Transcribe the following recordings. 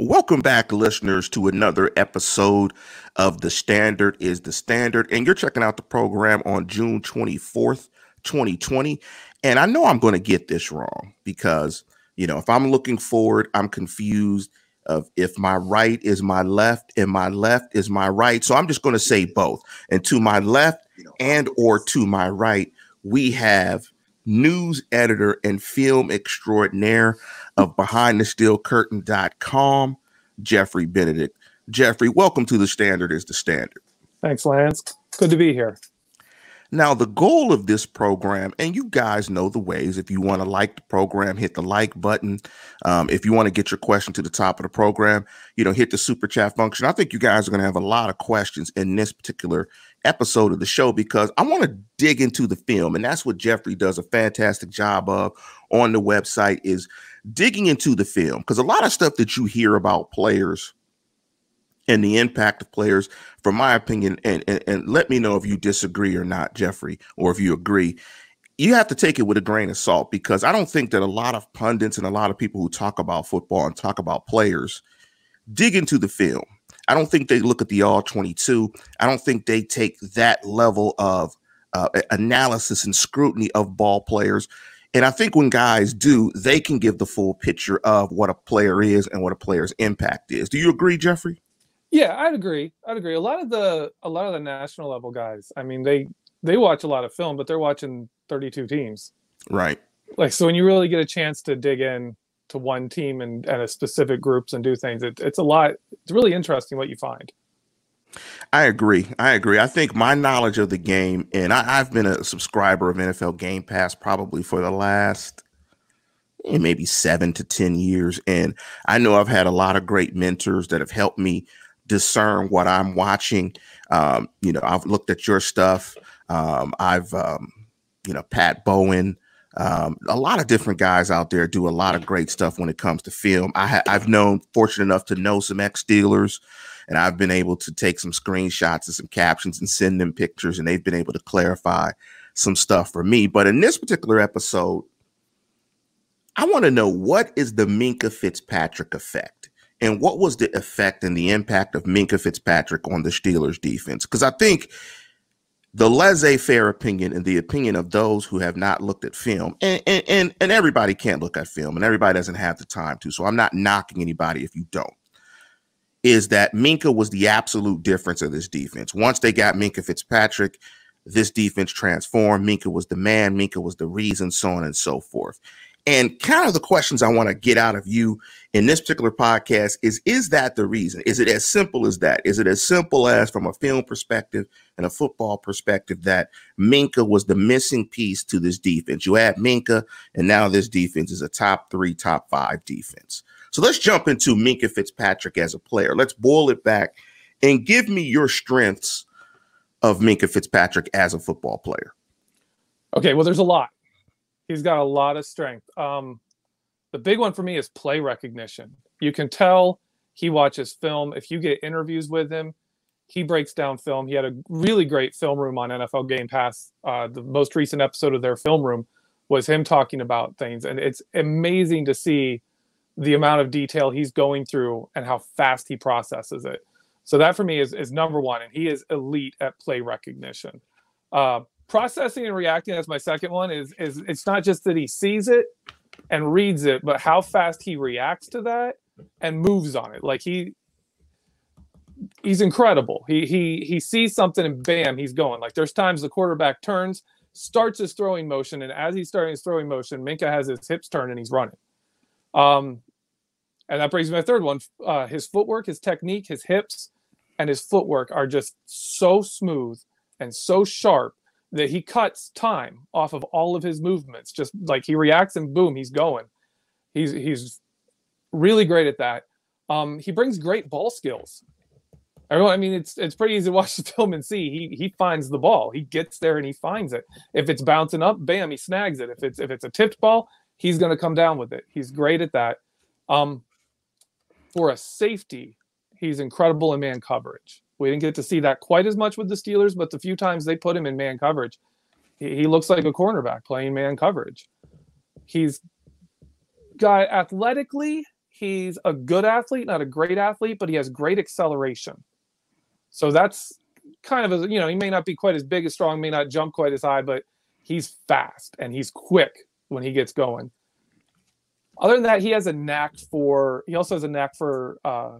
Welcome back, listeners, to another episode of The Standard is the Standard. And you're checking out the program on June 24th, 2020. And I know I'm going to get this wrong because, you know, if I'm looking forward, I'm confused of if my right is my left and my left is my right. So I'm just going to say both. And to my left and or to my right, we have news editor and film extraordinaire of BehindTheSteelCurtain.com, Jeffrey Benedict. Jeffrey, welcome to the Standard is the Standard. Thanks, Lance. Good to be here. Now, the goal of this program, and you guys know the ways. If you want to like the program, hit the like button. Um, if you want to get your question to the top of the program, you know, hit the super chat function. I think you guys are going to have a lot of questions in this particular episode of the show because I want to dig into the film, and that's what Jeffrey does a fantastic job of on the website. Is digging into the film because a lot of stuff that you hear about players and the impact of players, from my opinion, and, and, and let me know if you disagree or not, Jeffrey, or if you agree. You have to take it with a grain of salt because I don't think that a lot of pundits and a lot of people who talk about football and talk about players dig into the film. I don't think they look at the all 22. I don't think they take that level of uh, analysis and scrutiny of ball players and I think when guys do, they can give the full picture of what a player is and what a player's impact is. Do you agree, Jeffrey? Yeah, I'd agree. I'd agree. A lot of the a lot of the national level guys, I mean, they they watch a lot of film, but they're watching 32 teams. Right. Like so when you really get a chance to dig in to one team and, and a specific groups and do things, it, it's a lot it's really interesting what you find. I agree. I agree. I think my knowledge of the game, and I, have been a subscriber of NFL Game Pass probably for the last eh, maybe seven to 10 years. And I know I've had a lot of great mentors that have helped me discern what I'm watching. Um, you know, I've looked at your stuff. Um, I've, um, you know, Pat Bowen. Um, a lot of different guys out there do a lot of great stuff when it comes to film. I ha- I've known, fortunate enough to know some ex Steelers and I've been able to take some screenshots and some captions and send them pictures, and they've been able to clarify some stuff for me. But in this particular episode, I want to know what is the Minkah Fitzpatrick effect? And what was the effect and the impact of Minkah Fitzpatrick on the Steelers defense? Because I think the laissez-faire opinion and the opinion of those who have not looked at film, and, and, and, and everybody can't look at film, and everybody doesn't have the time to. So I'm not knocking anybody if you don't is that Minkah was the absolute difference of this defense. Once they got Minkah Fitzpatrick, this defense transformed. Minkah was the man, Minkah was the reason, so on and so forth. And kind of the questions I want to get out of you in this particular podcast is Is that the reason? Is it as simple as that? Is it as simple as, from a film perspective and a football perspective, that Minkah was the missing piece to this defense? You add Minkah, and now this defense is a top three, top five defense. So let's jump into Minkah Fitzpatrick as a player. Let's boil it back and give me your strengths of Minkah Fitzpatrick as a football player. Okay, well, there's a lot. He's got a lot of strength. Um, the big one for me is play recognition. You can tell he watches film. If you get interviews with him, he breaks down film. He had a really great film room on NFL Game Pass. Uh, the most recent episode of their film room was him talking about things, and it's amazing to see the amount of detail he's going through and how fast he processes it. So that for me is, is number one, and he is elite at play recognition. Uh, processing and reacting as my second one is is it's not just that he sees it and reads it, but how fast he reacts to that and moves on it. Like he he's incredible. He he he sees something and bam, he's going. Like there's times the quarterback turns, starts his throwing motion, and as he's starting his throwing motion, Minkah has his hips turned and he's running. Um, and that brings me to my third one. Uh, his footwork, his technique, his hips, and his footwork are just so smooth and so sharp that he cuts time off of all of his movements. Just like he reacts and boom, he's going. He's he's really great at that. Um, he brings great ball skills. Everyone, I mean, it's it's pretty easy to watch the film and see. He he finds the ball. He gets there and he finds it. If it's bouncing up, bam, he snags it. If it's if it's a tipped ball, he's going to come down with it. He's great at that. Um, for a safety, he's incredible in man coverage. We didn't get to see that quite as much with the Steelers, but the few times they put him in man coverage, he, he looks like a cornerback playing man coverage. He's got athletically, he's a good athlete, not a great athlete, but he has great acceleration. So that's kind of a, you know, he may not be quite as big as strong, may not jump quite as high, but he's fast and he's quick when he gets going. Other than that, he has a knack for, he also has a knack for uh,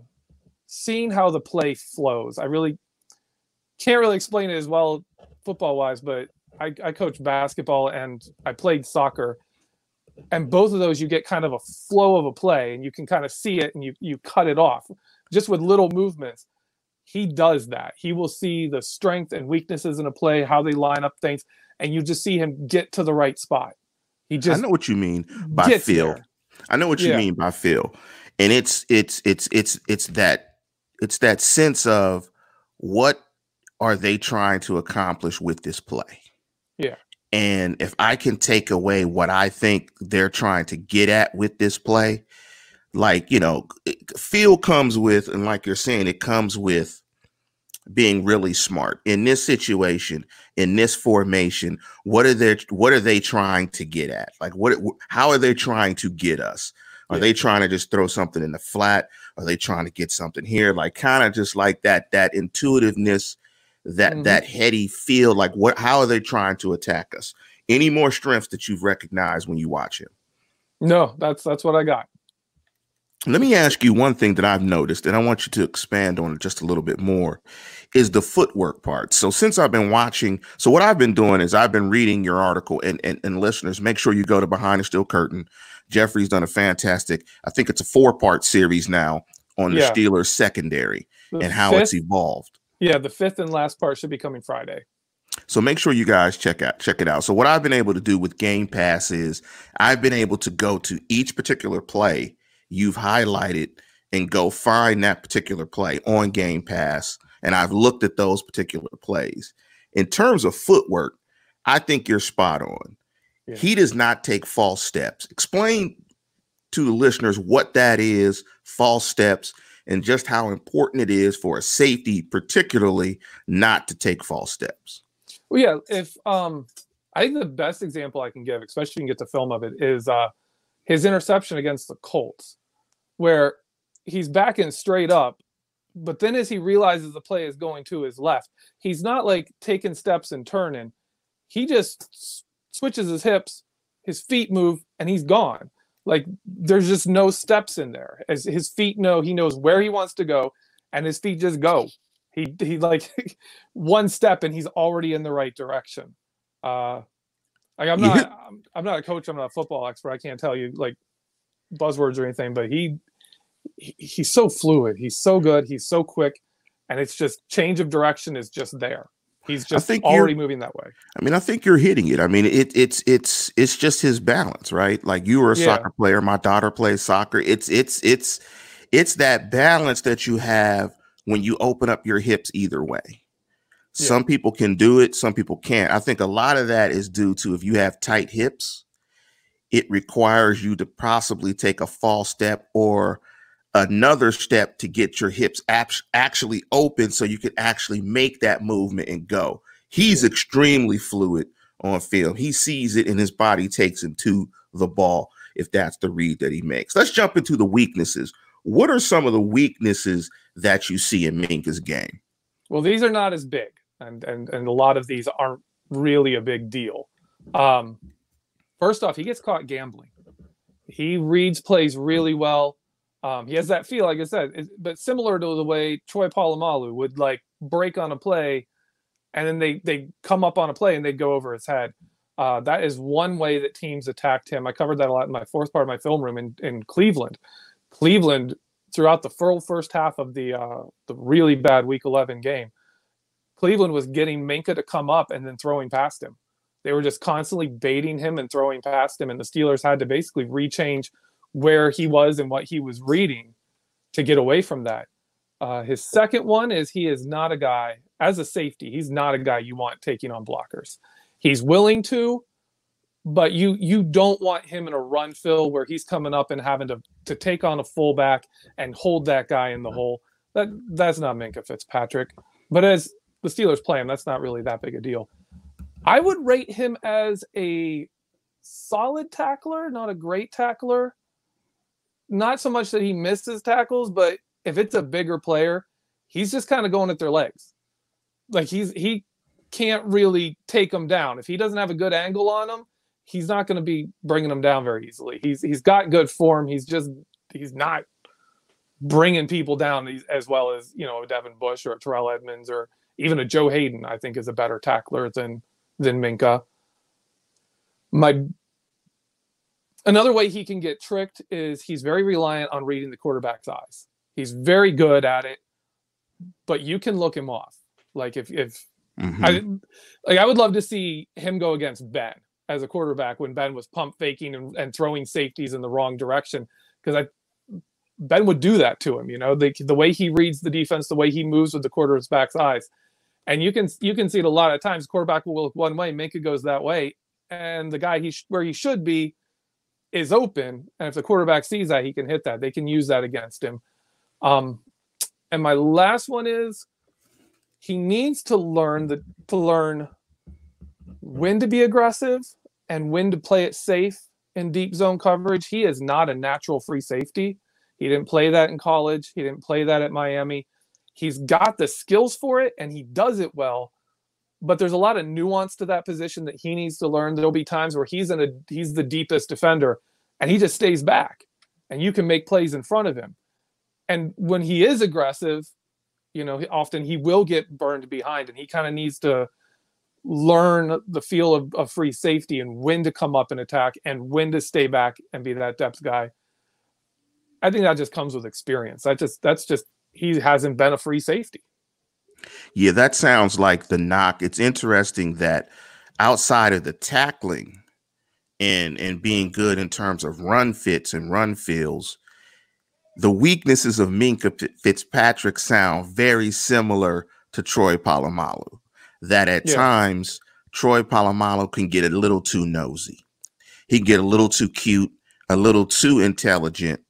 seeing how the play flows. I really can't really explain it as well football wise, but I, I coach basketball and I played soccer. And both of those, you get kind of a flow of a play and you can kind of see it and you, you cut it off just with little movements he does that. He will see the strength and weaknesses in a play, how they line up things, and you just see him get to the right spot. He just I know what you mean by feel. There. I know what you yeah. mean by feel. And it's it's it's it's it's that it's that sense of what are they trying to accomplish with this play? Yeah. And if I can take away what I think they're trying to get at with this play, like you know feel comes with and like you're saying it comes with being really smart in this situation in this formation what are they what are they trying to get at? Like what how are they trying to get us? Are yeah. they trying to just throw something in the flat? Are they trying to get something here? Like kind of just like that that intuitiveness that mm-hmm. that heady feel like what how are they trying to attack us? Any more strengths that you've recognized when you watch him? No that's that's what i got let me ask you one thing that I've noticed, and I want you to expand on it just a little bit more, is the footwork part. So since I've been watching, so what I've been doing is I've been reading your article, and and, and listeners, make sure you go to Behind the Steel Curtain. Jeffrey's done a fantastic, I think it's a four part series now on the yeah. Steelers secondary the and how fifth, it's evolved. Yeah, the fifth and last part should be coming Friday. So make sure you guys check out check it out. So what I've been able to do with Game Pass is I've been able to go to each particular play you've highlighted and go find that particular play on Game Pass. And I've looked at those particular plays. In terms of footwork, I think you're spot on. Yeah. He does not take false steps. Explain to the listeners what that is, false steps, and just how important it is for a safety, particularly, not to take false steps. Well, yeah. If um, I think the best example I can give, especially if you can get the film of it, is uh, his interception against the Colts where he's backing straight up, but then as he realizes the play is going to his left, he's not like taking steps and turning. He just switches his hips, his feet move, and he's gone. Like there's just no steps in there. As his feet know, he knows where he wants to go, and his feet just go. He he like one step and he's already in the right direction. Uh, like I'm not I'm, I'm not a coach. I'm not a football expert. I can't tell you like buzzwords or anything, but he, he he's so fluid. He's so good. He's so quick, and it's just change of direction is just there. He's just already moving that way. I mean, I think you're hitting it. I mean, it, it's it's it's just his balance, right? Like you were a yeah. soccer player. My daughter plays soccer. It's it's it's it's that balance that you have when you open up your hips either way. Yeah. Some people can do it, some people can't. I think a lot of that is due to if you have tight hips, it requires you to possibly take a false step or another step to get your hips actually open so you can actually make that movement and go. He's extremely fluid on film. He sees it and his body takes him to the ball if that's the read that he makes. Let's jump into the weaknesses. What are some of the weaknesses that you see in Minkah's game? Well, these are not as big, and and and a lot of these aren't really a big deal. Um, First off, he gets caught gambling. He reads plays really well. Um, he has that feel, like I said, but similar to the way Troy Polamalu would like break on a play, and then they they come up on a play and they go over his head. Uh, that is one way that teams attacked him. I covered that a lot in my fourth part of my film room in, in Cleveland. Cleveland throughout the first half of the uh, the really bad Week 11 game, Cleveland was getting Minkah to come up and then throwing past him. They were just constantly baiting him and throwing past him, and the Steelers had to basically rechange where he was and what he was reading to get away from that. Uh, his second one is he is not a guy as a safety. He's not a guy you want taking on blockers. He's willing to, but you you don't want him in a run fill where he's coming up and having to to take on a fullback and hold that guy in the hole. That that's not Minkah Fitzpatrick. But as the Steelers play him, that's not really that big a deal. I would rate him as a solid tackler, not a great tackler. not so much that he misses tackles, but if it's a bigger player, he's just kind of going at their legs. Like he's he can't really take them down. If he doesn't have a good angle on them, he's not going to be bringing them down very easily. He's he's got good form. He's just he's not bringing people down as well as you know a Devin Bush or Terrell Edmunds or even a Joe Haden, I think is a better tackler than than Minkah. My another way he can get tricked is he's very reliant on reading the quarterback's eyes. He's very good at it, but you can look him off. Like if if mm-hmm. I like I would love to see him go against Ben as a quarterback when Ben was pump faking and, and throwing safeties in the wrong direction because I Ben would do that to him. You know, the the way he reads the defense, the way he moves with the quarterback's eyes, and you can you can see it a lot of times. Quarterback will look one way, Minkah goes that way, and the guy he sh- where he should be is open. And if the quarterback sees that, he can hit that. They can use that against him. Um, and my last one is he needs to learn the to learn when to be aggressive and when to play it safe in deep zone coverage. He is not a natural free safety. He didn't play that in college. He didn't play that at Miami. He's got the skills for it and he does it well. But there's a lot of nuance to that position that he needs to learn. There'll be times where he's in a he's the deepest defender and he just stays back and you can make plays in front of him. And when he is aggressive, you know, often he will get burned behind and he kind of needs to learn the feel of, of free safety and when to come up and attack and when to stay back and be that depth guy. I think that just comes with experience. That just that's just he hasn't been a free safety. Yeah, that sounds like the knock. It's interesting that outside of the tackling and and being good in terms of run fits and run feels, the weaknesses of Minkah Fitzpatrick sound very similar to Troy Polamalu that at yeah. times Troy Polamalu can get a little too nosy. He get a little too cute, a little too intelligent,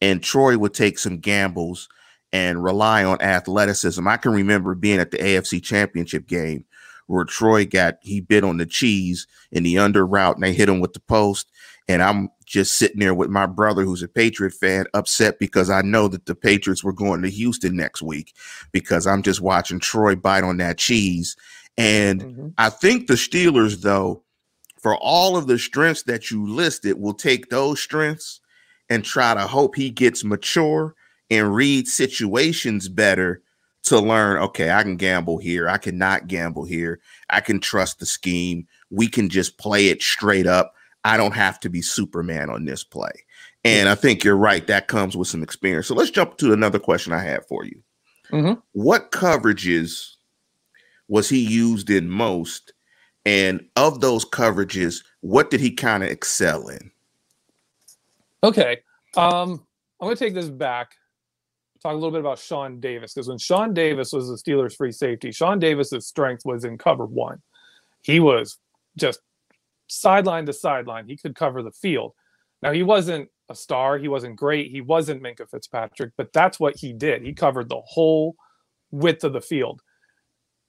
and Troy would take some gambles and rely on athleticism. I can remember being at the AFC Championship game where Troy got he bit on the cheese in the under route and they hit him with the post. And I'm just sitting there with my brother, who's a Patriot fan, upset because I know that the Patriots were going to Houston next week because I'm just watching Troy bite on that cheese. And mm-hmm. I think the Steelers, though, for all of the strengths that you listed, will take those strengths and try to hope he gets mature and read situations better to learn okay i can gamble here i cannot gamble here i can trust the scheme we can just play it straight up I don't have to be Superman on this play. And I think you're right. That comes with some experience. So let's jump to another question I have for you. Mm-hmm. What coverages was he used in most? And of those coverages, what did he kind of excel in? Okay. Um, I'm going to take this back, talk a little bit about Sean Davis. Because when Sean Davis was the Steelers' free safety, Sean Davis's strength was in cover one. He was just sideline to sideline. He could cover the field. Now he wasn't a star. He wasn't great. He wasn't Minkah Fitzpatrick, but that's what he did. He covered the whole width of the field.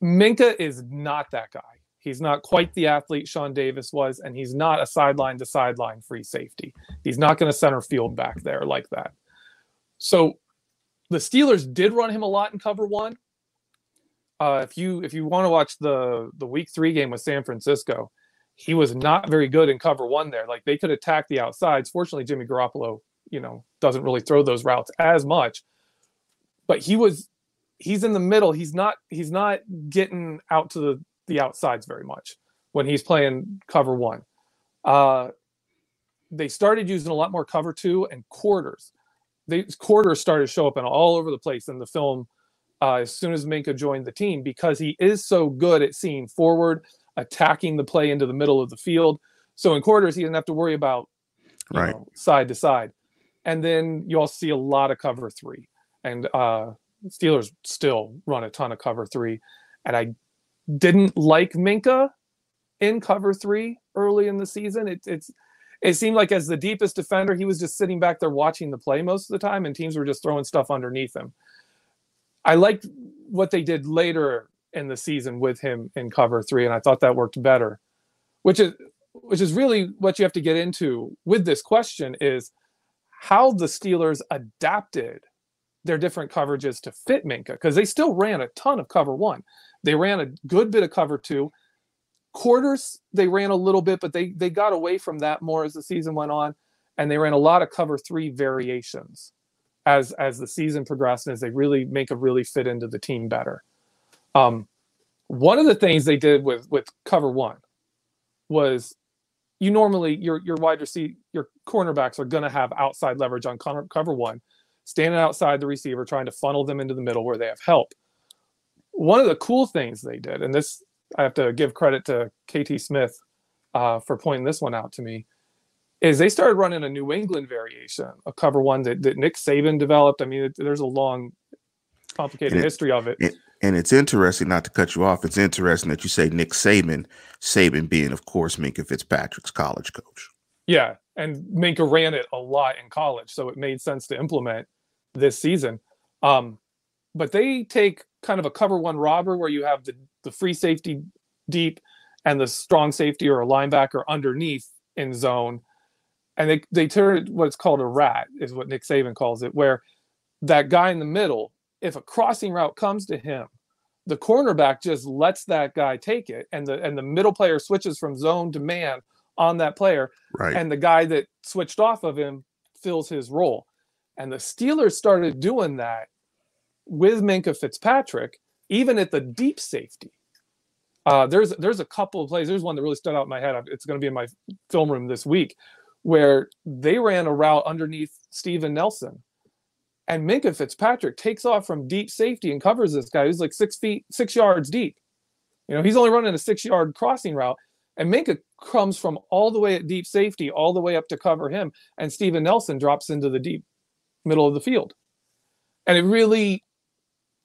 Minkah is not that guy. He's not quite the athlete Sean Davis was, and he's not a sideline to sideline free safety. He's not going to center field back there like that. So the Steelers did run him a lot in cover one. Uh, if you if you want to watch the the week three game with San Francisco, he was not very good in cover one there. Like they could attack the outsides. Fortunately, Jimmy Garoppolo, you know, doesn't really throw those routes as much. But he was he's in the middle. He's not he's not getting out to the, the outsides very much when he's playing cover one. Uh they started using a lot more cover two and quarters. These quarters started to show up in all over the place in the film uh, as soon as Minkah joined the team because he is so good at seeing forward attacking the play into the middle of the field. So in quarters, he doesn't have to worry about right know, side to side. And then you also see a lot of cover three. And uh, Steelers still run a ton of cover three. And I didn't like Minkah in cover three early in the season. It, it's it seemed like as the deepest defender, he was just sitting back there watching the play most of the time, and teams were just throwing stuff underneath him. I liked what they did later in the season with him in cover three, and I thought that worked better. Which is which is really what you have to get into with this question is how the Steelers adapted their different coverages to fit Minkah because they still ran a ton of cover one. They ran a good bit of cover two. Quarters they ran a little bit, but they they got away from that more as the season went on, and they ran a lot of cover three variations as as the season progressed and as they really make a really fit into the team better. Um, one of the things they did with with cover one was you normally your your wide receiver your cornerbacks are going to have outside leverage on cover, cover one standing outside the receiver, trying to funnel them into the middle where they have help. One of the cool things they did, and this I have to give credit to KT Smith uh, for pointing this one out to me, is they started running a New England variation, a cover one that, that Nick Saban developed. I mean, it, there's a long, complicated it, history of it. it. And it's interesting, not to cut you off, it's interesting that you say Nick Saban, Saban being, of course, Minkah Fitzpatrick's college coach. Yeah, and Minkah ran it a lot in college, so it made sense to implement this season. Um, but they take kind of a cover one robber where you have the, the free safety deep and the strong safety or a linebacker underneath in zone. And they, they turn what's called a rat, is what Nick Saban calls it, where that guy in the middle, if a crossing route comes to him, the cornerback just lets that guy take it, and the and the middle player switches from zone to man on that player, right. and the guy that switched off of him fills his role. And the Steelers started doing that with Minkah Fitzpatrick, even at the deep safety. Uh, there's there's a couple of plays. There's one that really stood out in my head. It's going to be in my film room this week, where they ran a route underneath Steven Nelson, and Minkah Fitzpatrick takes off from deep safety and covers this guy who's like six feet, six yards deep. You know, he's only running a six yard crossing route, and Minkah comes from all the way at deep safety, all the way up to cover him, and Steven Nelson drops into the deep middle of the field. And it really,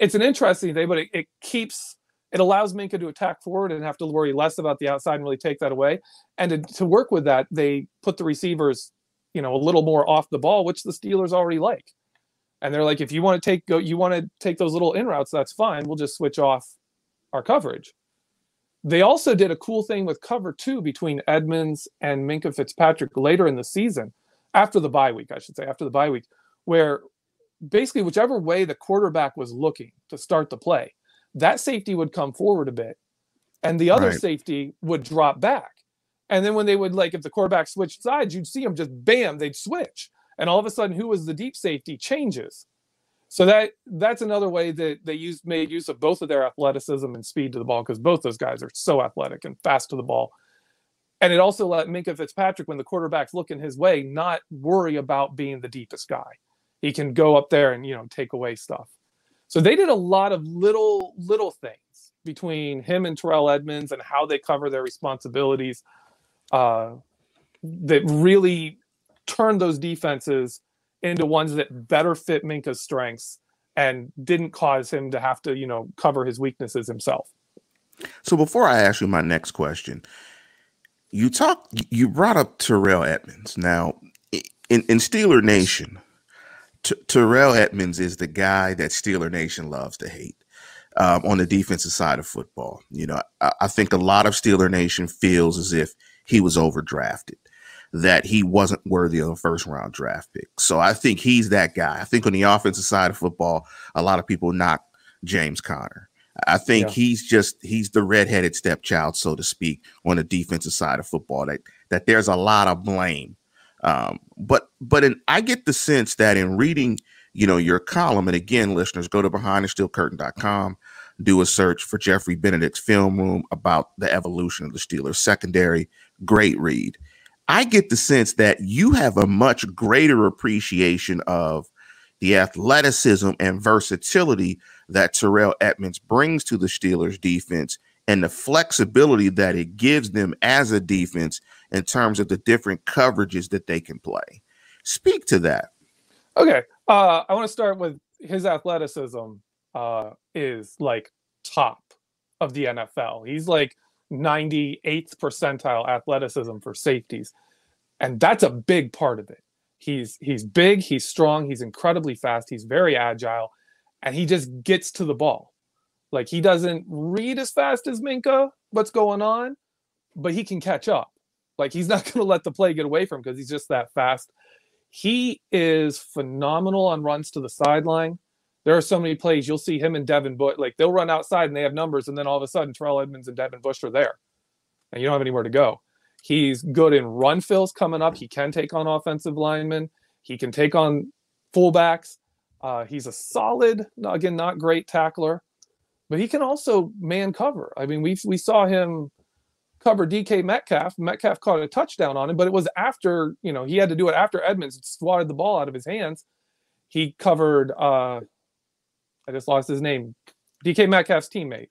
it's an interesting thing, but it, it keeps, it allows Minkah to attack forward and have to worry less about the outside and really take that away. And to, to work with that, they put the receivers, you know, a little more off the ball, which the Steelers already like. And they're like, if you want to take go, you want to take those little in routes, that's fine. We'll just switch off our coverage. They also did a cool thing with cover two between Edmunds and Minkah Fitzpatrick later in the season, after the bye week, I should say, after the bye week, where basically whichever way the quarterback was looking to start the play, that safety would come forward a bit and the other right. safety would drop back. And then when they would like if the quarterback switched sides, you'd see them just bam, they'd switch. And all of a sudden, who was the deep safety changes. So that that's another way that they used made use of both of their athleticism and speed to the ball because both those guys are so athletic and fast to the ball. And it also let Minkah Fitzpatrick, when the quarterback's looking his way, not worry about being the deepest guy he can go up there and you know take away stuff. So they did a lot of little little things between him and Terrell Edmunds and how they cover their responsibilities uh, that really turned those defenses into ones that better fit Minkah's strengths and didn't cause him to have to you know cover his weaknesses himself. So before I ask you my next question, you talked you brought up Terrell Edmunds. Now in, in Steeler Nation, T- Terrell Edmunds is the guy that Steeler Nation loves to hate um, on the defensive side of football. You know, I, I think a lot of Steeler Nation feels as if he was overdrafted, that he wasn't worthy of a first round draft pick. So I think he's that guy. I think on the offensive side of football, a lot of people knock James Conner. I think yeah. he's just he's the redheaded stepchild, so to speak, on the defensive side of football. That that there's a lot of blame um, but but in, I get the sense that in reading, you know, your column, and again, listeners, go to behindthesteelcurtain.com, do a search for Jeffrey Benedict's film room about the evolution of the Steelers secondary. Great read. I get the sense that you have a much greater appreciation of the athleticism and versatility that Terrell Edmunds brings to the Steelers defense and the flexibility that it gives them as a defense in terms of the different coverages that they can play. Speak to that. Okay. Uh, I want to start with his athleticism uh, is like top of the NFL. He's like 98th percentile athleticism for safeties. And that's a big part of it. He's he's big, he's strong, he's incredibly fast, he's very agile, and he just gets to the ball. Like he doesn't read as fast as Minkah what's going on, but he can catch up. Like he's not going to let the play get away from him because he's just that fast. He is phenomenal on runs to the sideline. There are so many plays you'll see him and Devin Bush like they'll run outside and they have numbers, and then all of a sudden Terrell Edmunds and Devin Bush are there, and you don't have anywhere to go. He's good in run fills coming up. He can take on offensive linemen. He can take on fullbacks. Uh, he's a solid, again, not great tackler, but he can also man cover. I mean, we we saw him cover DK Metcalf. Metcalf caught a touchdown on him, but it was after you know he had to do it after Edmunds swatted the ball out of his hands. He covered. uh I just lost his name. DK Metcalf's teammate,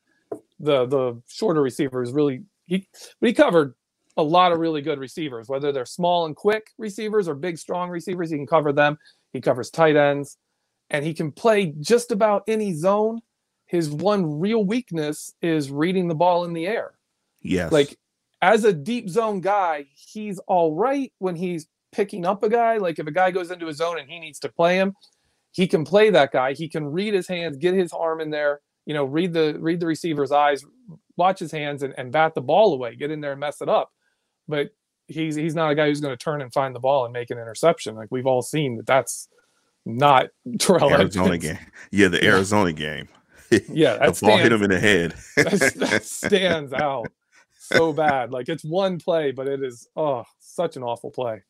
the the shorter receiver is really he, but he covered a lot of really good receivers, whether they're small and quick receivers or big strong receivers. He can cover them. He covers tight ends, and he can play just about any zone. His one real weakness is reading the ball in the air. Yes. Like as a deep zone guy, he's all right when he's picking up a guy. Like if a guy goes into a zone and he needs to play him, he can play that guy. He can read his hands, get his arm in there, you know, read the read the receiver's eyes, watch his hands and, and bat the ball away, get in there and mess it up. But he's he's not a guy who's going to turn and find the ball and make an interception. Like we've all seen that that's not Terrell Arizona game. Yeah, the. Arizona game. yeah, that the ball hit him in the head. that, that stands out so bad. Like it's one play, but it is oh such an awful play.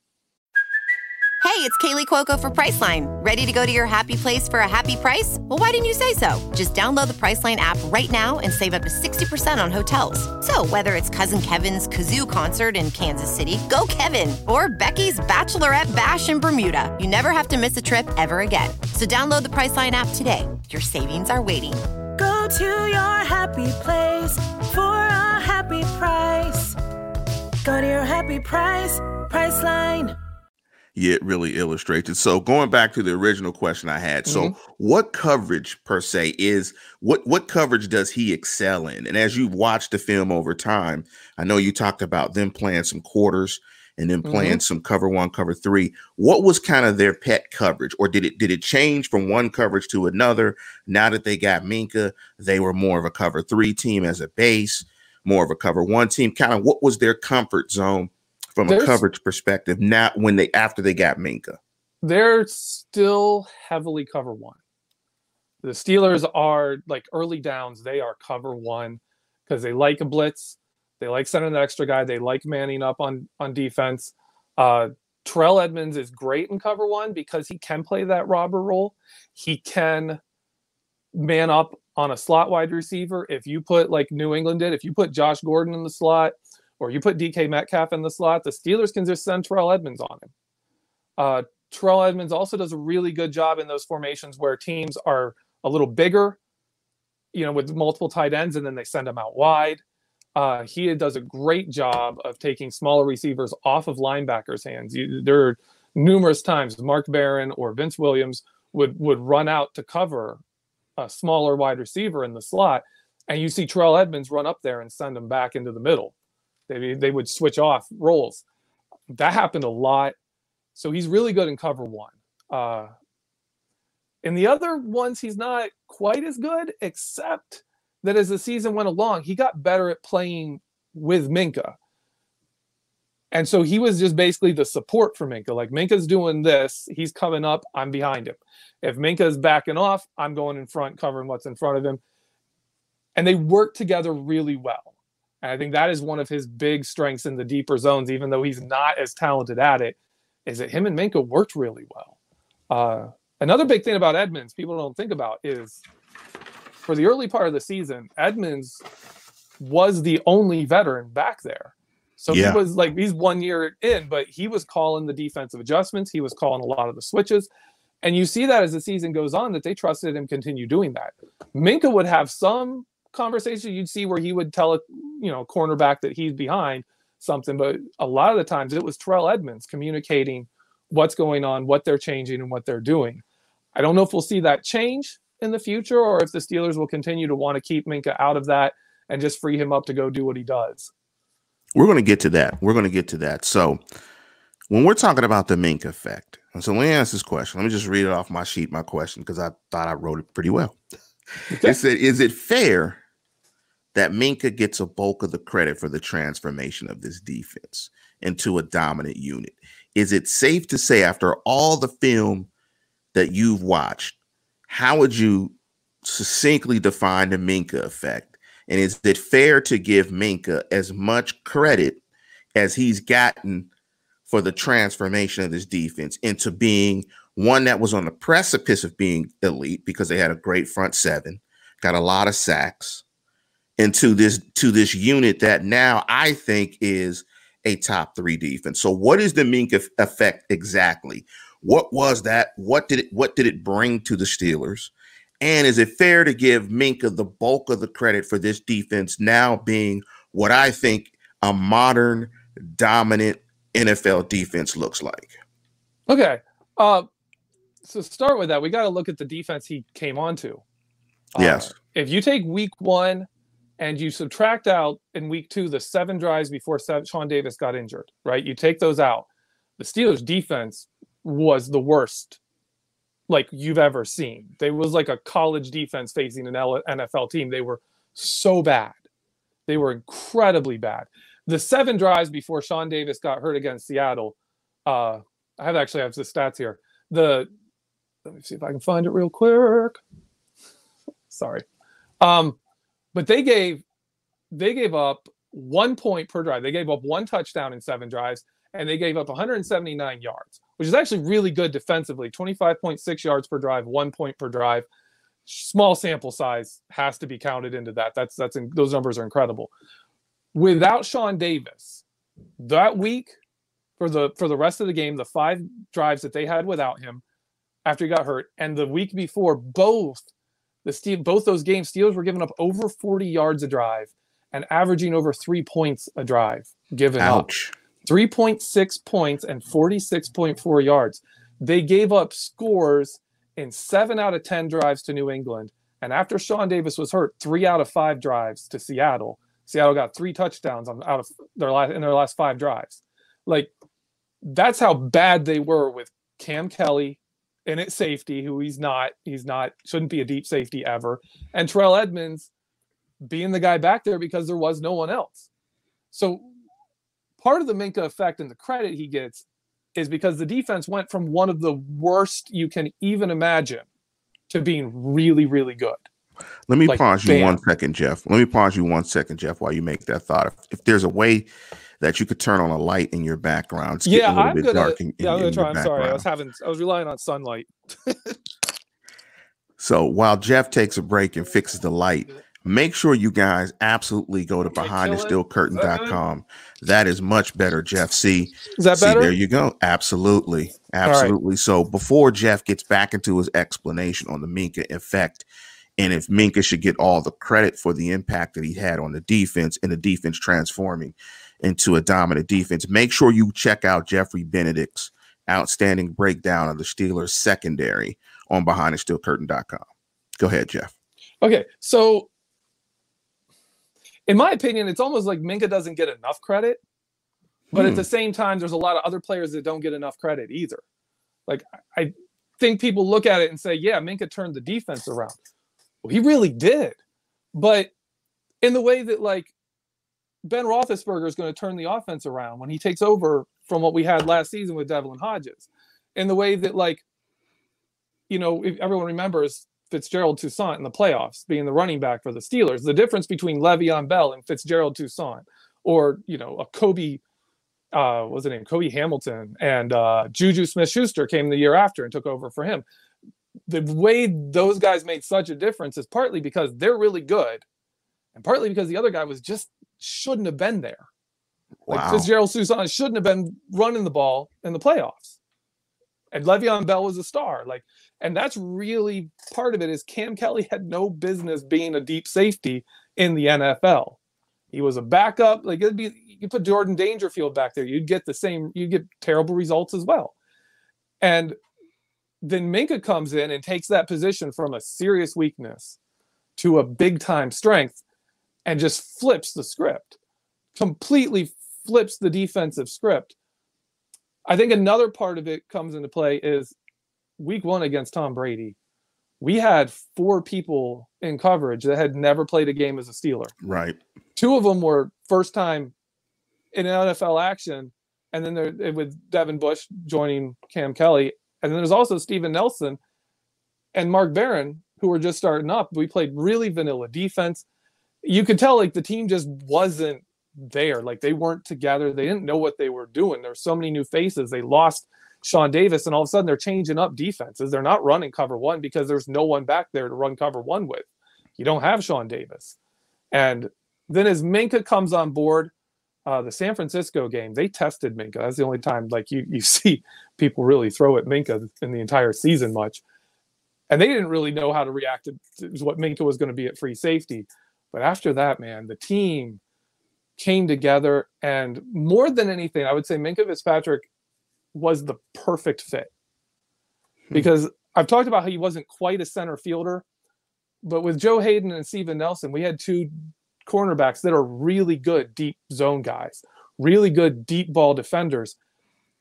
Hey, it's Kaley Cuoco for Priceline. Ready to go to your happy place for a happy price? Well, why didn't you say so? Just download the Priceline app right now and save up to 60% on hotels. So, whether it's Cousin Kevin's Kazoo concert in Kansas City, go Kevin, or Becky's Bachelorette Bash in Bermuda, you never have to miss a trip ever again. So, download the Priceline app today. Your savings are waiting. Go to your happy place for a happy price. Go to your happy price, Priceline it really illustrates it. So going back to the original question I had, mm-hmm. so what coverage per se is what what coverage does he excel in? And as you've watched the film over time, I know you talked about them playing some quarters and then playing mm-hmm. some cover one, cover three. What was kind of their pet coverage, or did it did it change from one coverage to another? Now that they got Minkah, they were more of a cover three team as a base, more of a cover one team. Kind of what was their comfort zone? from There's, a coverage perspective. Not when they after they got Minkah, they're still heavily cover one. The Steelers are like early downs. They are cover one because they like a blitz. They like sending the extra guy. They like manning up on on defense. Uh, Terrell Edmunds is great in cover one because he can play that robber role. He can man up on a slot wide receiver. If you put like New England did, if you put Josh Gordon in the slot, or you put DK Metcalf in the slot, the Steelers can just send Terrell Edmunds on him. Uh, Terrell Edmunds also does a really good job in those formations where teams are a little bigger, you know, with multiple tight ends, and then they send them out wide. Uh, he does a great job of taking smaller receivers off of linebackers' hands. You, there are numerous times Mark Barron or Vince Williams would would run out to cover a smaller wide receiver in the slot, and you see Terrell Edmunds run up there and send him back into the middle. They, they would switch off roles. That happened a lot. So he's really good in cover one. Uh, in the other ones, he's not quite as good, except that as the season went along, he got better at playing with Minkah. And so he was just basically the support for Minkah. Like Minkah's doing this, he's coming up, I'm behind him. If Minkah's backing off, I'm going in front, covering what's in front of him. And they work together really well. And I think that is one of his big strengths in the deeper zones, even though he's not as talented at it, is that him and Minkah worked really well. Uh, another big thing about Edmunds, people don't think about, is for the early part of the season, Edmunds was the only veteran back there. So yeah. he was like, he's one year in, but he was calling the defensive adjustments. He was calling a lot of the switches. And you see that as the season goes on, that they trusted him continue doing that. Minkah would have some conversation you'd see where he would tell a you know cornerback that he's behind something, but a lot of the times it was Terrell Edmunds communicating what's going on, what they're changing, and what they're doing. I don't know if we'll see that change in the future or if the Steelers will continue to want to keep Minkah out of that and just free him up to go do what he does. We're going to get to that. We're going to get to that. So, when we're talking about the Minkah effect, and so let me ask this question. Let me just read it off my sheet, my question, because I thought I wrote it pretty well. Okay. It said, Is it fair that Minkah gets a bulk of the credit for the transformation of this defense into a dominant unit. is it safe to say after all the film that you've watched, how would you succinctly define the Minkah effect? And is it fair to give Minkah as much credit as he's gotten for the transformation of this defense into being one that was on the precipice of being elite because they had a great front seven, got a lot of sacks, into this to this unit that now I think is a top three defense. So what is the Minkah effect exactly? What was that? What did it what did it bring to the Steelers? And is it fair to give Minkah the bulk of the credit for this defense now being what I think a modern dominant NFL defense looks like? Okay. Uh so start with that. We got to look at the defense he came onto. Uh, yes. If you take week one and you subtract out in week two the seven drives before Sean Davis got injured, right? You take those out. The Steelers' defense was the worst like you've ever seen. They was like a college defense facing an NFL team. They were so bad. They were incredibly bad. The seven drives before Sean Davis got hurt against Seattle. Uh, I have actually I have the stats here. The let me see if I can find it real quick. Sorry. Um, but they gave they gave up one point per drive. They gave up one touchdown in seven drives, and they gave up 179 yards, which is actually really good defensively. 25.6 yards per drive, one point per drive. Small sample size has to be counted into that. That's that's in, those numbers are incredible. Without Sean Davis, that week for the for the rest of the game, the five drives that they had without him, after he got hurt, and the week before, both the Steve both those games, Steelers were giving up over 40 yards a drive and averaging over three points a drive given Ouch. up. 3.6 points and 46.4 yards. They gave up scores in seven out of 10 drives to New England. And after Sean Davis was hurt, three out of five drives to Seattle. Seattle got three touchdowns on out of their last in their last five drives. Like that's how bad they were with Cam Kelly, in at safety, who he's not. He's not shouldn't be a deep safety ever. And Terrell Edmunds being the guy back there because there was no one else. So part of the Minkah effect and the credit he gets is because the defense went from one of the worst you can even imagine to being really, really good. Let me Like, pause you bam. one second, Jeff. Let me pause you one second, Jeff, while you make that thought. If, if there's a way that you could turn on a light in your background, it's yeah, a little I'm bit gonna. dark in, yeah, I'm gonna try. I'm sorry. I was having. I was relying on sunlight. So while Jeff takes a break and fixes the light, make sure you guys absolutely go to Can I kill it? behindthesteelcurtain.com. That is much better, Jeff. See, Is that see, better? there you go. Absolutely. right. Absolutely. So before Jeff gets back into his explanation on the Minkah effect, and if Minkah should get all the credit for the impact that he had on the defense and the defense transforming into a dominant defense, make sure you check out Jeffrey Benedict's outstanding breakdown of the Steelers secondary on behindthesteelcurtain.com. Go ahead, Jeff. Okay, so in my opinion, it's almost like Minkah doesn't get enough credit, but Hmm. at the same time, there's a lot of other players that don't get enough credit either. Like I- I think people look at it and say, "Yeah, Minkah turned the defense around." Well, he really did, but in the way that like Ben Roethlisberger is going to turn the offense around when he takes over from what we had last season with Devlin Hodges, in the way that like you know, if everyone remembers Fitzgerald Toussaint in the playoffs being the running back for the Steelers, the difference between Le'Veon Bell and Fitzgerald Toussaint, or you know, a Cobi, uh, was it name Cobi Hamilton and uh, Juju Smith-Schuster came the year after and took over for him. The way those guys made such a difference is partly because they're really good, and partly because the other guy was just shouldn't have been there. Like Fitzgerald Toussaint shouldn't have been running the ball in the playoffs. And Le'Veon Bell was a star. Like, and that's really part of it is Cam Kelly had no business being a deep safety in the NFL. He was a backup. Like it'd be you put Jordan Dangerfield back there, you'd get the same, you'd get terrible results as well. And then Minkah comes in and takes that position from a serious weakness to a big time strength and just flips the script. Completely flips the defensive script. I think another part of it comes into play is week one against Tom Brady. We had four people in coverage that had never played a game as a Steeler. Right. Two of them were first time in NFL action and then there with Devin Bush joining Cam Kelly, and then there's also Steven Nelson and Mark Barron who were just starting up. We played really vanilla defense. You could tell like the team just wasn't there. Like they weren't together. They didn't know what they were doing. There were so many new faces. They lost Sean Davis, and all of a sudden they're changing up defenses. They're not running cover one because there's no one back there to run cover one with. You don't have Sean Davis. And then as Minkah comes on board, uh, the San Francisco game, they tested Minkah. That's the only time like you you see people really throw at Minkah in the entire season much. And they didn't really know how to react to, what Minkah was going to be at free safety. But after that, man, the team came together. And more than anything, I would say Minkah Fitzpatrick was the perfect fit. Hmm. Because I've talked about how he wasn't quite a center fielder, but with Joe Haden and Steven Nelson, we had two cornerbacks that are really good deep zone guys, really good deep ball defenders.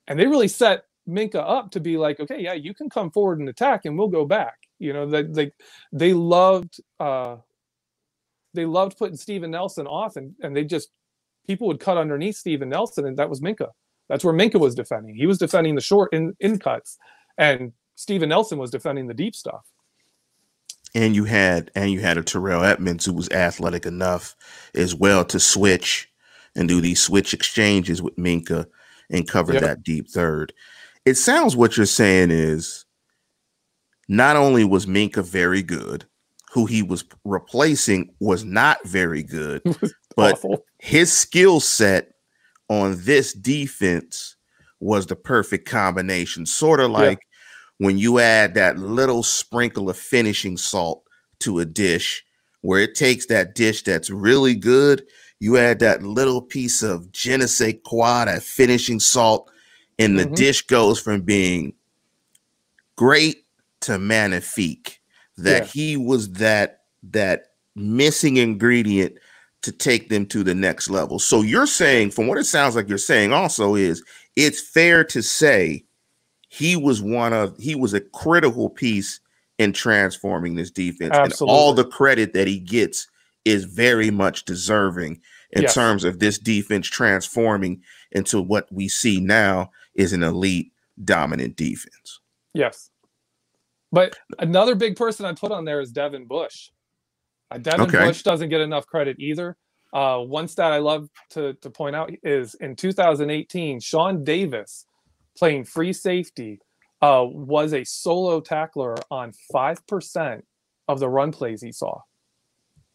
And they really set Minkah up to be like, okay, yeah, you can come forward and attack and we'll go back. You know, they they, they loved uh they loved putting Steven Nelson off and, and they just people would cut underneath Steven Nelson and that was Minkah. That's where Minkah was defending. He was defending the short in, in cuts and Steven Nelson was defending the deep stuff and you had and you had a Terrell Edmunds who was athletic enough as well to switch and do these switch exchanges with Minkah and cover yep. that deep third. It sounds what you're saying is not only was Minkah very good, who he was replacing was not very good, but awful. his skill set on this defense was the perfect combination. Sort of like when you add that little sprinkle of finishing salt to a dish where it takes that dish that's really good, you add that little piece of je ne sais quoi, that finishing salt, and the mm-hmm. dish goes from being great to magnifique. That yeah. he was that that missing ingredient to take them to the next level. So you're saying, from what it sounds like you're saying, also is it's fair to say he was one of he was a critical piece in transforming this defense. Absolutely. And all the credit that he gets is very much deserving in yes. terms of this defense transforming into what we see now is an elite dominant defense. Yes. But another big person I put on there is Devin Bush. Uh, Devin okay. Bush doesn't get enough credit either. Uh, one stat I love to, to point out is in 2018, Sean Davis playing free safety, uh, was a solo tackler on 5% of the run plays he saw.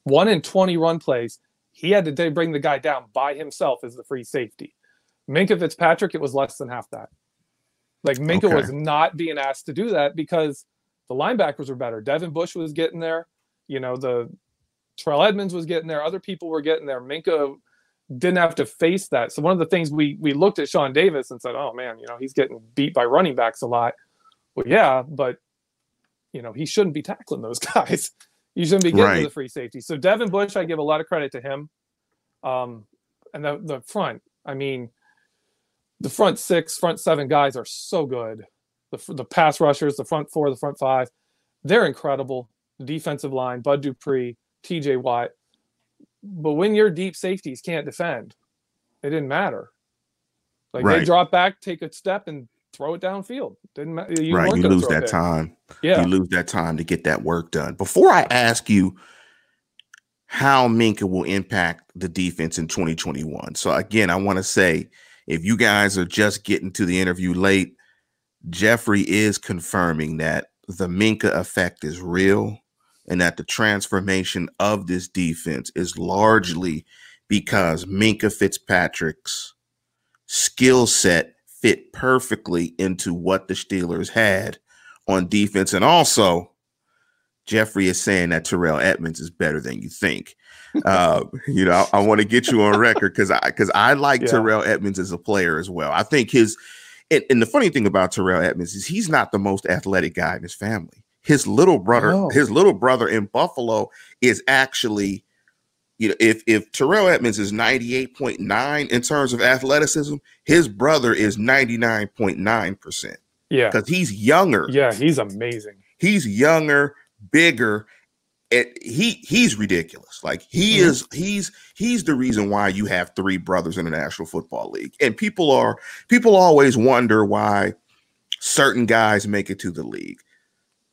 One in 20 run plays, he had to bring the guy down by himself as the free safety. Minkah Fitzpatrick, it was less than half that. Like Minkah okay. was not being asked to do that because the linebackers were better. Devin Bush was getting there. You know, the Terrell Edmunds was getting there. Other people were getting there. Minkah didn't have to face that. So one of the things we we looked at Sean Davis and said, "Oh man, you know he's getting beat by running backs a lot." Well, yeah, but you know he shouldn't be tackling those guys. You shouldn't be getting right. to the free safety. So Devin Bush, I give a lot of credit to him. Um, and the the front, I mean, the front six, front seven guys are so good. The the pass rushers, the front four, the front five, they're incredible. The defensive line, Bud Dupree, T.J. Watt but when your deep safeties can't defend, it didn't matter. Like right. they drop back, take a step, and throw it downfield. Didn't matter. You right, you lose that time. Yeah, you lose that time to get that work done. Before I ask you how Minkah will impact the defense in 2021, so again, I want to say if you guys are just getting to the interview late, Jeffrey is confirming that the Minkah effect is real and that the transformation of this defense is largely because Minkah Fitzpatrick's skill set fit perfectly into what the Steelers had on defense. And also, Jeffrey is saying that Terrell Edmunds is better than you think. Uh, you know, I, I want to get you on record because I because I like yeah. Terrell Edmunds as a player as well. I think his and, and, the funny thing about Terrell Edmunds is he's not the most athletic guy in his family his little brother, oh. his little brother in Buffalo is actually, you know, if if Terrell Edmunds is 98.9 in terms of athleticism, his brother is 99.9%. Yeah. Because he's younger. Yeah, he's amazing. He's younger, bigger, it, he he's ridiculous. Like he mm-hmm. is he's he's the reason why you have three brothers in the National Football League. And people are people always wonder why certain guys make it to the league.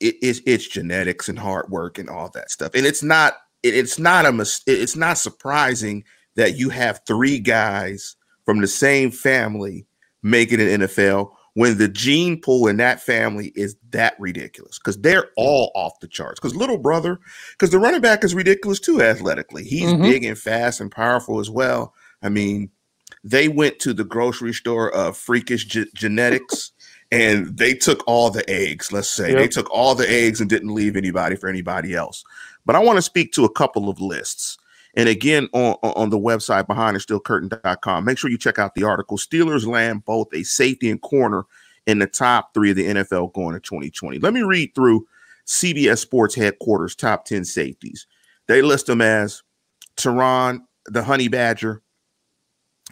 It, it's it's genetics and hard work and all that stuff. And it's not it, it's not a mis- it's not surprising that you have three guys from the same family making an NFL when the gene pool in that family is that ridiculous because they're all off the charts. Because little brother, because the running back is ridiculous too athletically. He's mm-hmm. big and fast and powerful as well. I mean, they went to the grocery store of freakish ge- genetics and they took all the eggs. Let's say yep. they took all the eggs and didn't leave anybody for anybody else. But I want to speak to a couple of lists. And again, on, on the website behind the steel curtain.com, make sure you check out the article. Steelers land both a safety and corner in the top three of the NFL going to 2020. Let me read through CBS Sports headquarters top 10 safeties. They list them as Tyrann, the Honey Badger,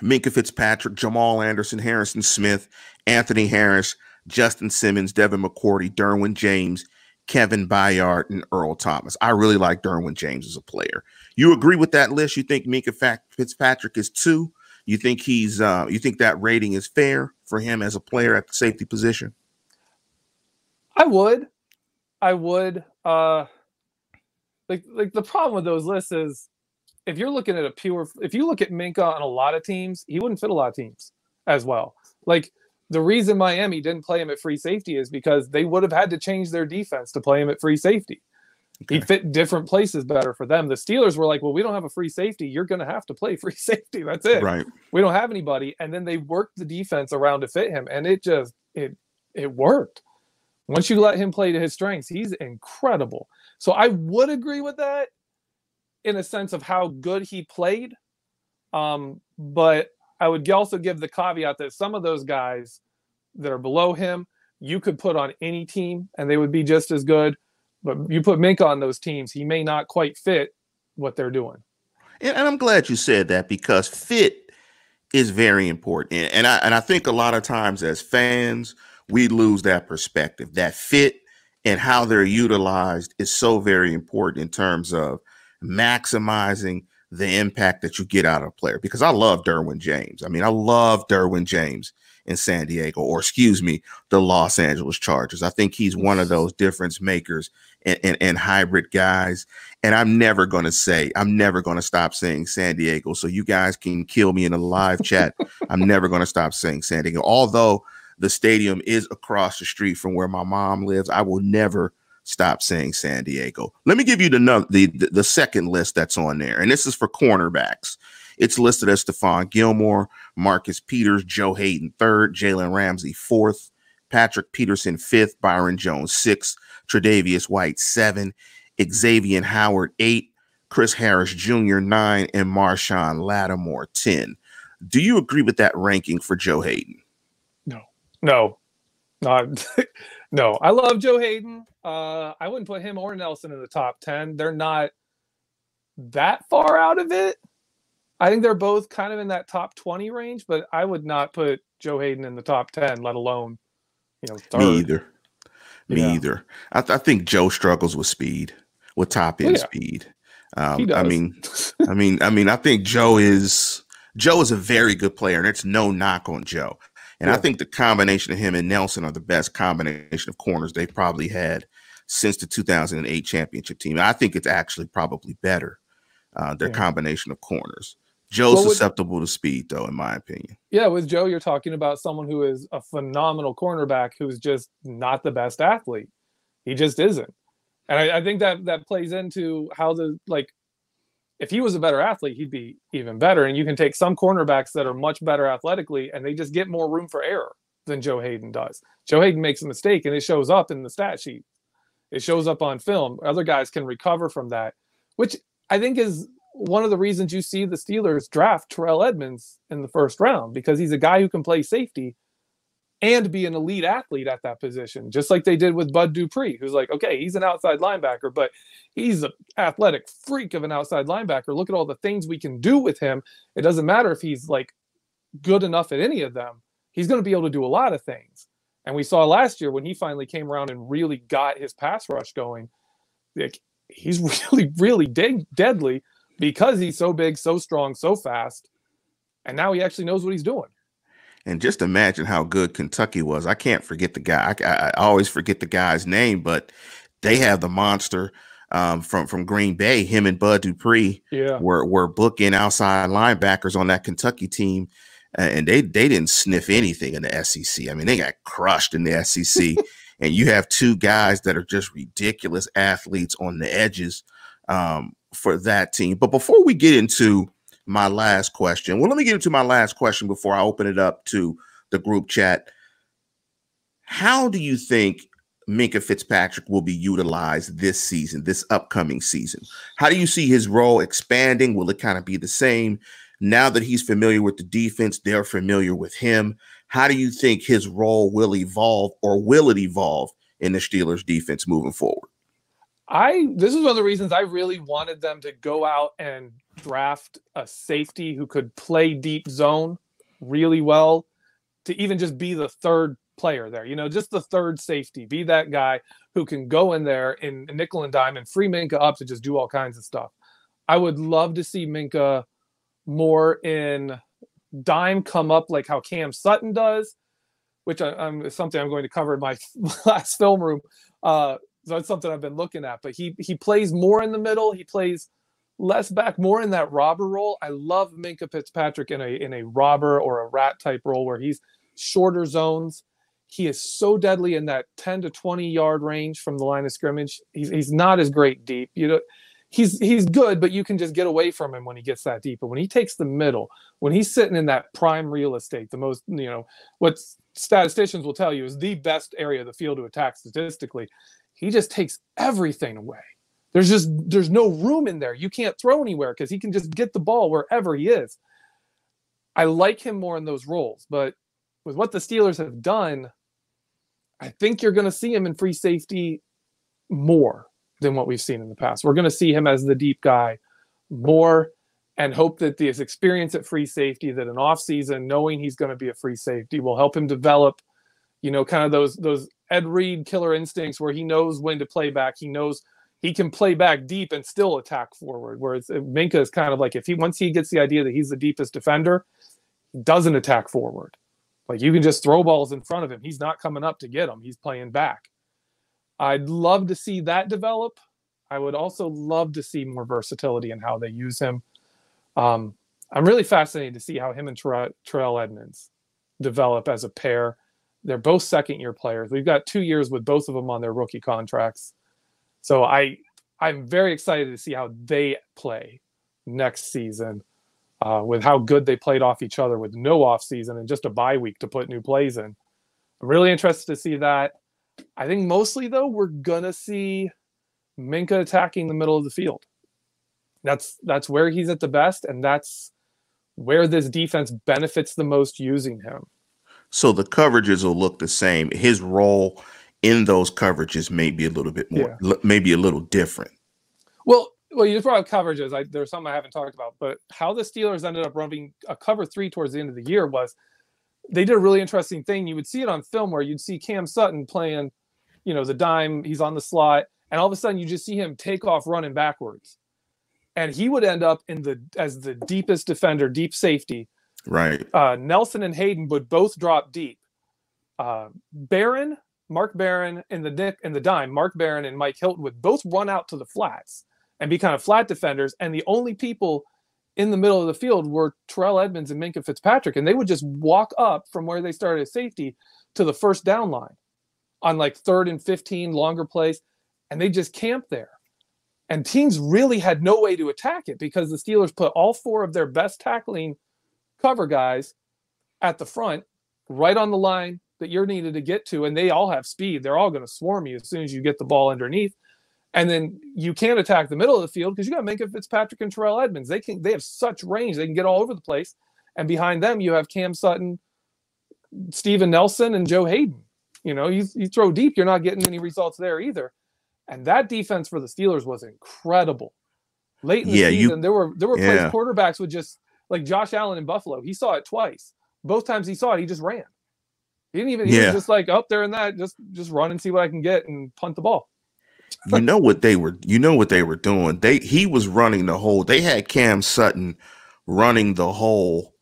Minkah Fitzpatrick, Jamal Anderson, Harrison Smith, Anthony Harris, Justin Simmons, Devin McCourty, Derwin James, Kevin Byard, and Earl Thomas. I really like Derwin James as a player. You agree with that list? You think Minkah Fitzpatrick is two? You think he's uh, you think that rating is fair for him as a player at the safety position? I would. I would. Uh like like the problem with those lists is if you're looking at a pure if you look at Minkah on a lot of teams, he wouldn't fit a lot of teams as well. Like the reason Miami didn't play him at free safety is because they would have had to change their defense to play him at free safety. Okay. He fit different places better for them. The Steelers were like, "Well, we don't have a free safety. You're going to have to play free safety. That's it. Right. We don't have anybody." And then they worked the defense around to fit him, and it just it it worked. Once you let him play to his strengths, he's incredible. So I would agree with that in a sense of how good he played. Um, but I would also give the caveat that some of those guys that are below him, you could put on any team and they would be just as good. But you put Mink on those teams, he may not quite fit what they're doing. And, and I'm glad you said that because fit is very important. And I and I think a lot of times as fans, we lose that perspective. That fit and how they're utilized is so very important in terms of maximizing the impact that you get out of a player because I love Derwin James. I mean, I love Derwin James in San Diego, or excuse me, the Los Angeles Chargers. I think he's one of those difference makers and, and, and hybrid guys. And I'm never going to say, I'm never going to stop saying San Diego. So you guys can kill me in a live chat. I'm never going to stop saying San Diego. Although the stadium is across the street from where my mom lives, I will never stop saying San Diego. Let me give you the, the, the second list that's on there, and this is for cornerbacks. It's listed as Stephon Gilmore, Marcus Peters, Joe Haden third, Jalen Ramsey fourth, Patrick Peterson fifth, Byron Jones sixth, Tre'Davious White seven, Xavier Howard eight, Chris Harris Jr. nine, and Marshon Lattimore ten. Do you agree with that ranking for Joe Haden? No, no, not. no, I love Joe Haden. Uh, I wouldn't put him or Nelson in the top 10. They're not that far out of it. I think they're both kind of in that top 20 range, but I would not put Joe Haden in the top 10, let alone, you know, third. Me either. Me yeah. either. I, th- I, think Joe struggles with speed, with top end yeah. speed. Um, I mean, I mean, I mean, I think Joe is Joe is a very good player, and it's no knock on Joe. And yeah. I think the combination of him and Nelson are the best combination of corners they've probably had since the 2008 championship team. I think it's actually probably better, uh, their yeah. combination of corners. Joe's well, with, susceptible to speed, though, in my opinion. Yeah, with Joe, you're talking about someone who is a phenomenal cornerback who's just not the best athlete. He just isn't. And I, I think that that plays into how the like if he was a better athlete, he'd be even better. And you can take some cornerbacks that are much better athletically and they just get more room for error than Joe Haden does. Joe Haden makes a mistake and it shows up in the stat sheet. It shows up on film. Other guys can recover from that, which I think is one of the reasons you see the Steelers draft Terrell Edmunds in the first round because he's a guy who can play safety and be an elite athlete at that position, just like they did with Bud Dupree, who's like, okay, he's an outside linebacker, but he's an athletic freak of an outside linebacker. Look at all the things we can do with him. It doesn't matter if he's like good enough at any of them, he's going to be able to do a lot of things. And we saw last year when he finally came around and really got his pass rush going, like he's really, really de- deadly because he's so big, so strong, so fast. And now he actually knows what he's doing. And just imagine how good Kentucky was. I can't forget the guy. I, I, I always forget the guy's name, but they have the monster um, from from Green Bay. Him and Bud Dupree Yeah. were were booking outside linebackers on that Kentucky team, and they they didn't sniff anything in the SEC. I mean, they got crushed in the SEC. and you have two guys that are just ridiculous athletes on the edges um, for that team. But before we get into my last question, well, let me get into my last question before I open it up to the group chat. How do you think Minkah Fitzpatrick will be utilized this season, this upcoming season? How do you see his role expanding? Will it kind of be the same? Now that he's familiar with the defense, they're familiar with him. How do you think his role will evolve or will it evolve in the Steelers defense moving forward? I this is one of the reasons I really wanted them to go out and draft a safety who could play deep zone really well to even just be the third player there. You know, just the third safety, be that guy who can go in there in nickel and dime and free Minkah up to just do all kinds of stuff. I would love to see Minkah more in dime come up like how Cam Sutton does, which I, is something I'm going to cover in my last film room. Uh, so that's something I've been looking at. But he he plays more in the middle. He plays less back, more in that robber role. I love Minkah Fitzpatrick in a in a robber or a rat type role where he's shorter zones. He is so deadly in that 10 to 20 yard range from the line of scrimmage. He's he's not as great deep. You know, he's he's good, but you can just get away from him when he gets that deep. But when he takes the middle, when he's sitting in that prime real estate, the most you know what statisticians will tell you is the best area of the field to attack statistically. He just takes everything away. There's just there's no room in there. You can't throw anywhere because he can just get the ball wherever he is. I like him more in those roles, but with what the Steelers have done, I think you're going to see him in free safety more than what we've seen in the past. We're going to see him as the deep guy more and hope that this experience at free safety that an offseason knowing he's going to be a free safety will help him develop you know kind of those those Ed Reed killer instincts where he knows when to play back. He knows he can play back deep and still attack forward whereas Minkah is kind of like if he once he gets the idea that he's the deepest defender doesn't attack forward. Like you can just throw balls in front of him. He's not coming up to get them he's playing back I'd love to see that develop. I would also love to see more versatility in how they use him. Um, I'm really fascinated to see how him and Ter- Terrell Edmunds develop as a pair. They're both second year players. We've got two years with both of them on their rookie contracts. So I I'm very excited to see how they play next season uh, with how good they played off each other with no off season and just a bye week to put new plays in. I'm really interested to see that. I think mostly though we're gonna see Minkah attacking the middle of the field. That's that's where he's at the best, and that's where this defense benefits the most using him. So the coverages will look the same. His role in those coverages may be a little bit more, Yeah. l- maybe a little different. Well, well, you just brought up coverages. I, there's something I haven't talked about, but how the Steelers ended up running a cover three towards the end of the year was they did a really interesting thing. You would see it on film where you'd see Cam Sutton playing, you know, the dime. He's on the slot, and all of a sudden you just see him take off running backwards, and he would end up in the as the deepest defender, deep safety. Right. Uh, Nelson and Haden would both drop deep. Uh, Barron, Mark Barron, in the nick and the dime, Mark Barron and Mike Hilton would both run out to the flats and be kind of flat defenders, and the only people in the middle of the field were Terrell Edmunds and Minkah Fitzpatrick, and they would just walk up from where they started at safety to the first down line on like third and 15 longer plays, and they just camped there. And teams really had no way to attack it because the Steelers put all four of their best tackling cover guys at the front, right on the line that you're needed to get to, and they all have speed. They're all going to swarm you as soon as you get the ball underneath. And then you can't attack the middle of the field because you got Minkah Fitzpatrick and Terrell Edmunds. They can they have such range. They can get all over the place. And behind them, you have Cam Sutton, Steven Nelson, and Joe Haden. You know, you, you throw deep, you're not getting any results there either. And that defense for the Steelers was incredible. Late in the Yeah, you- season, there were there were plays quarterbacks would just like Josh Allen in Buffalo. He saw it twice. Both times he saw it, he just ran. He didn't even he Yeah. was just like up there in that, just just run and see what I can get and punt the ball. You know what they were you know what they were doing. They he was running the hole They had Cam Sutton running the hole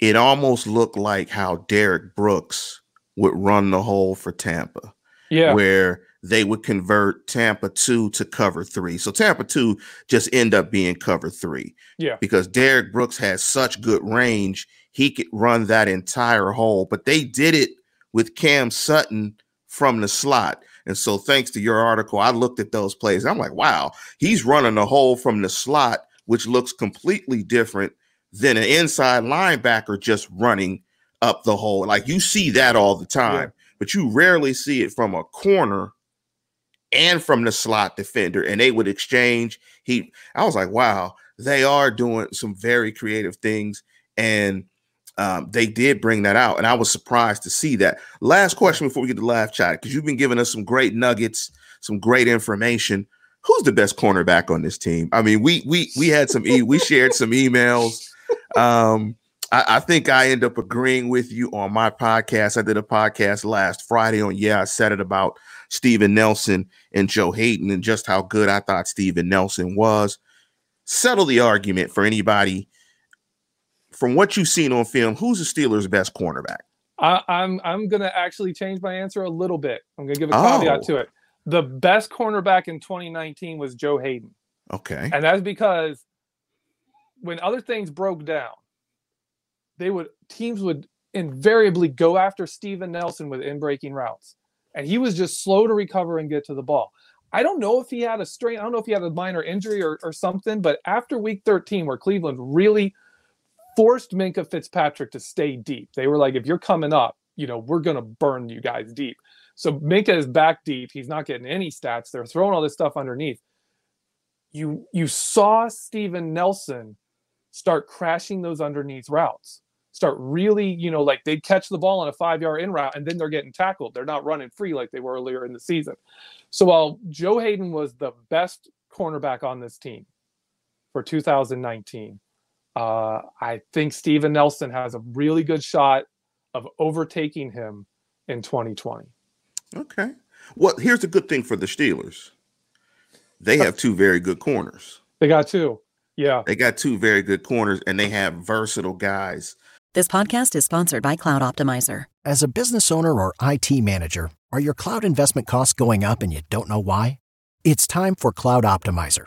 It almost looked like how Derrick Brooks would run the hole for Tampa. Yeah. Where they would convert Tampa 2 to cover 3. So Tampa 2 just end up being cover 3. Yeah. Because Derrick Brooks has such good range, he could run that entire hole, but they did it with Cam Sutton from the slot. And so, thanks to your article, I looked at those plays. I'm like, wow, he's running a hole from the slot, which looks completely different than an inside linebacker just running up the hole. Like you see that all the time, yeah. but you rarely see it from a corner and from the slot defender. And they would exchange. He, I was like, wow, they are doing some very creative things. And um, they did bring that out, and I was surprised to see that. Last question before we get to live chat, because you've been giving us some great nuggets, some great information. Who's the best cornerback on this team? I mean, we we we had some e- we shared some emails. Um, I, I, think I end up agreeing with you on my podcast. I did a podcast last Friday on Yeah, I said it about Steven Nelson and Joe Haden and just how good I thought Steven Nelson was. Settle the argument for anybody from what you've seen on film, who's the Steelers' best cornerback? I, am I'm, I'm gonna actually change my answer a little bit. I'm gonna give a caveat oh. to it. The best cornerback in 2019 was Joe Haden. Okay, and that's because when other things broke down, they would teams would invariably go after Steven Nelson with in breaking routes, and he was just slow to recover and get to the ball. I don't know if he had a strain. I don't know if he had a minor injury or, or something, but after week 13, where Cleveland really forced Minkah Fitzpatrick to stay deep. They were like, if you're coming up, you know, we're going to burn you guys deep. So Minkah is back deep. He's not getting any stats. They're throwing all this stuff underneath. You you saw Steven Nelson start crashing those underneath routes. Start really, you know, like they'd catch the ball on a five yard in route and then they're getting tackled. They're not running free like they were earlier in the season. So while Joe Haden was the best cornerback on this team for 2019, uh, I think Steven Nelson has a really good shot of overtaking him in 2020. Okay. Well, here's a good thing for the Steelers. They have two very good corners. They got two. Yeah. They got two very good corners and they have versatile guys. This podcast is sponsored by Cloud Optimizer. As a business owner or IT manager, are your cloud investment costs going up and you don't know why? It's time for Cloud Optimizer.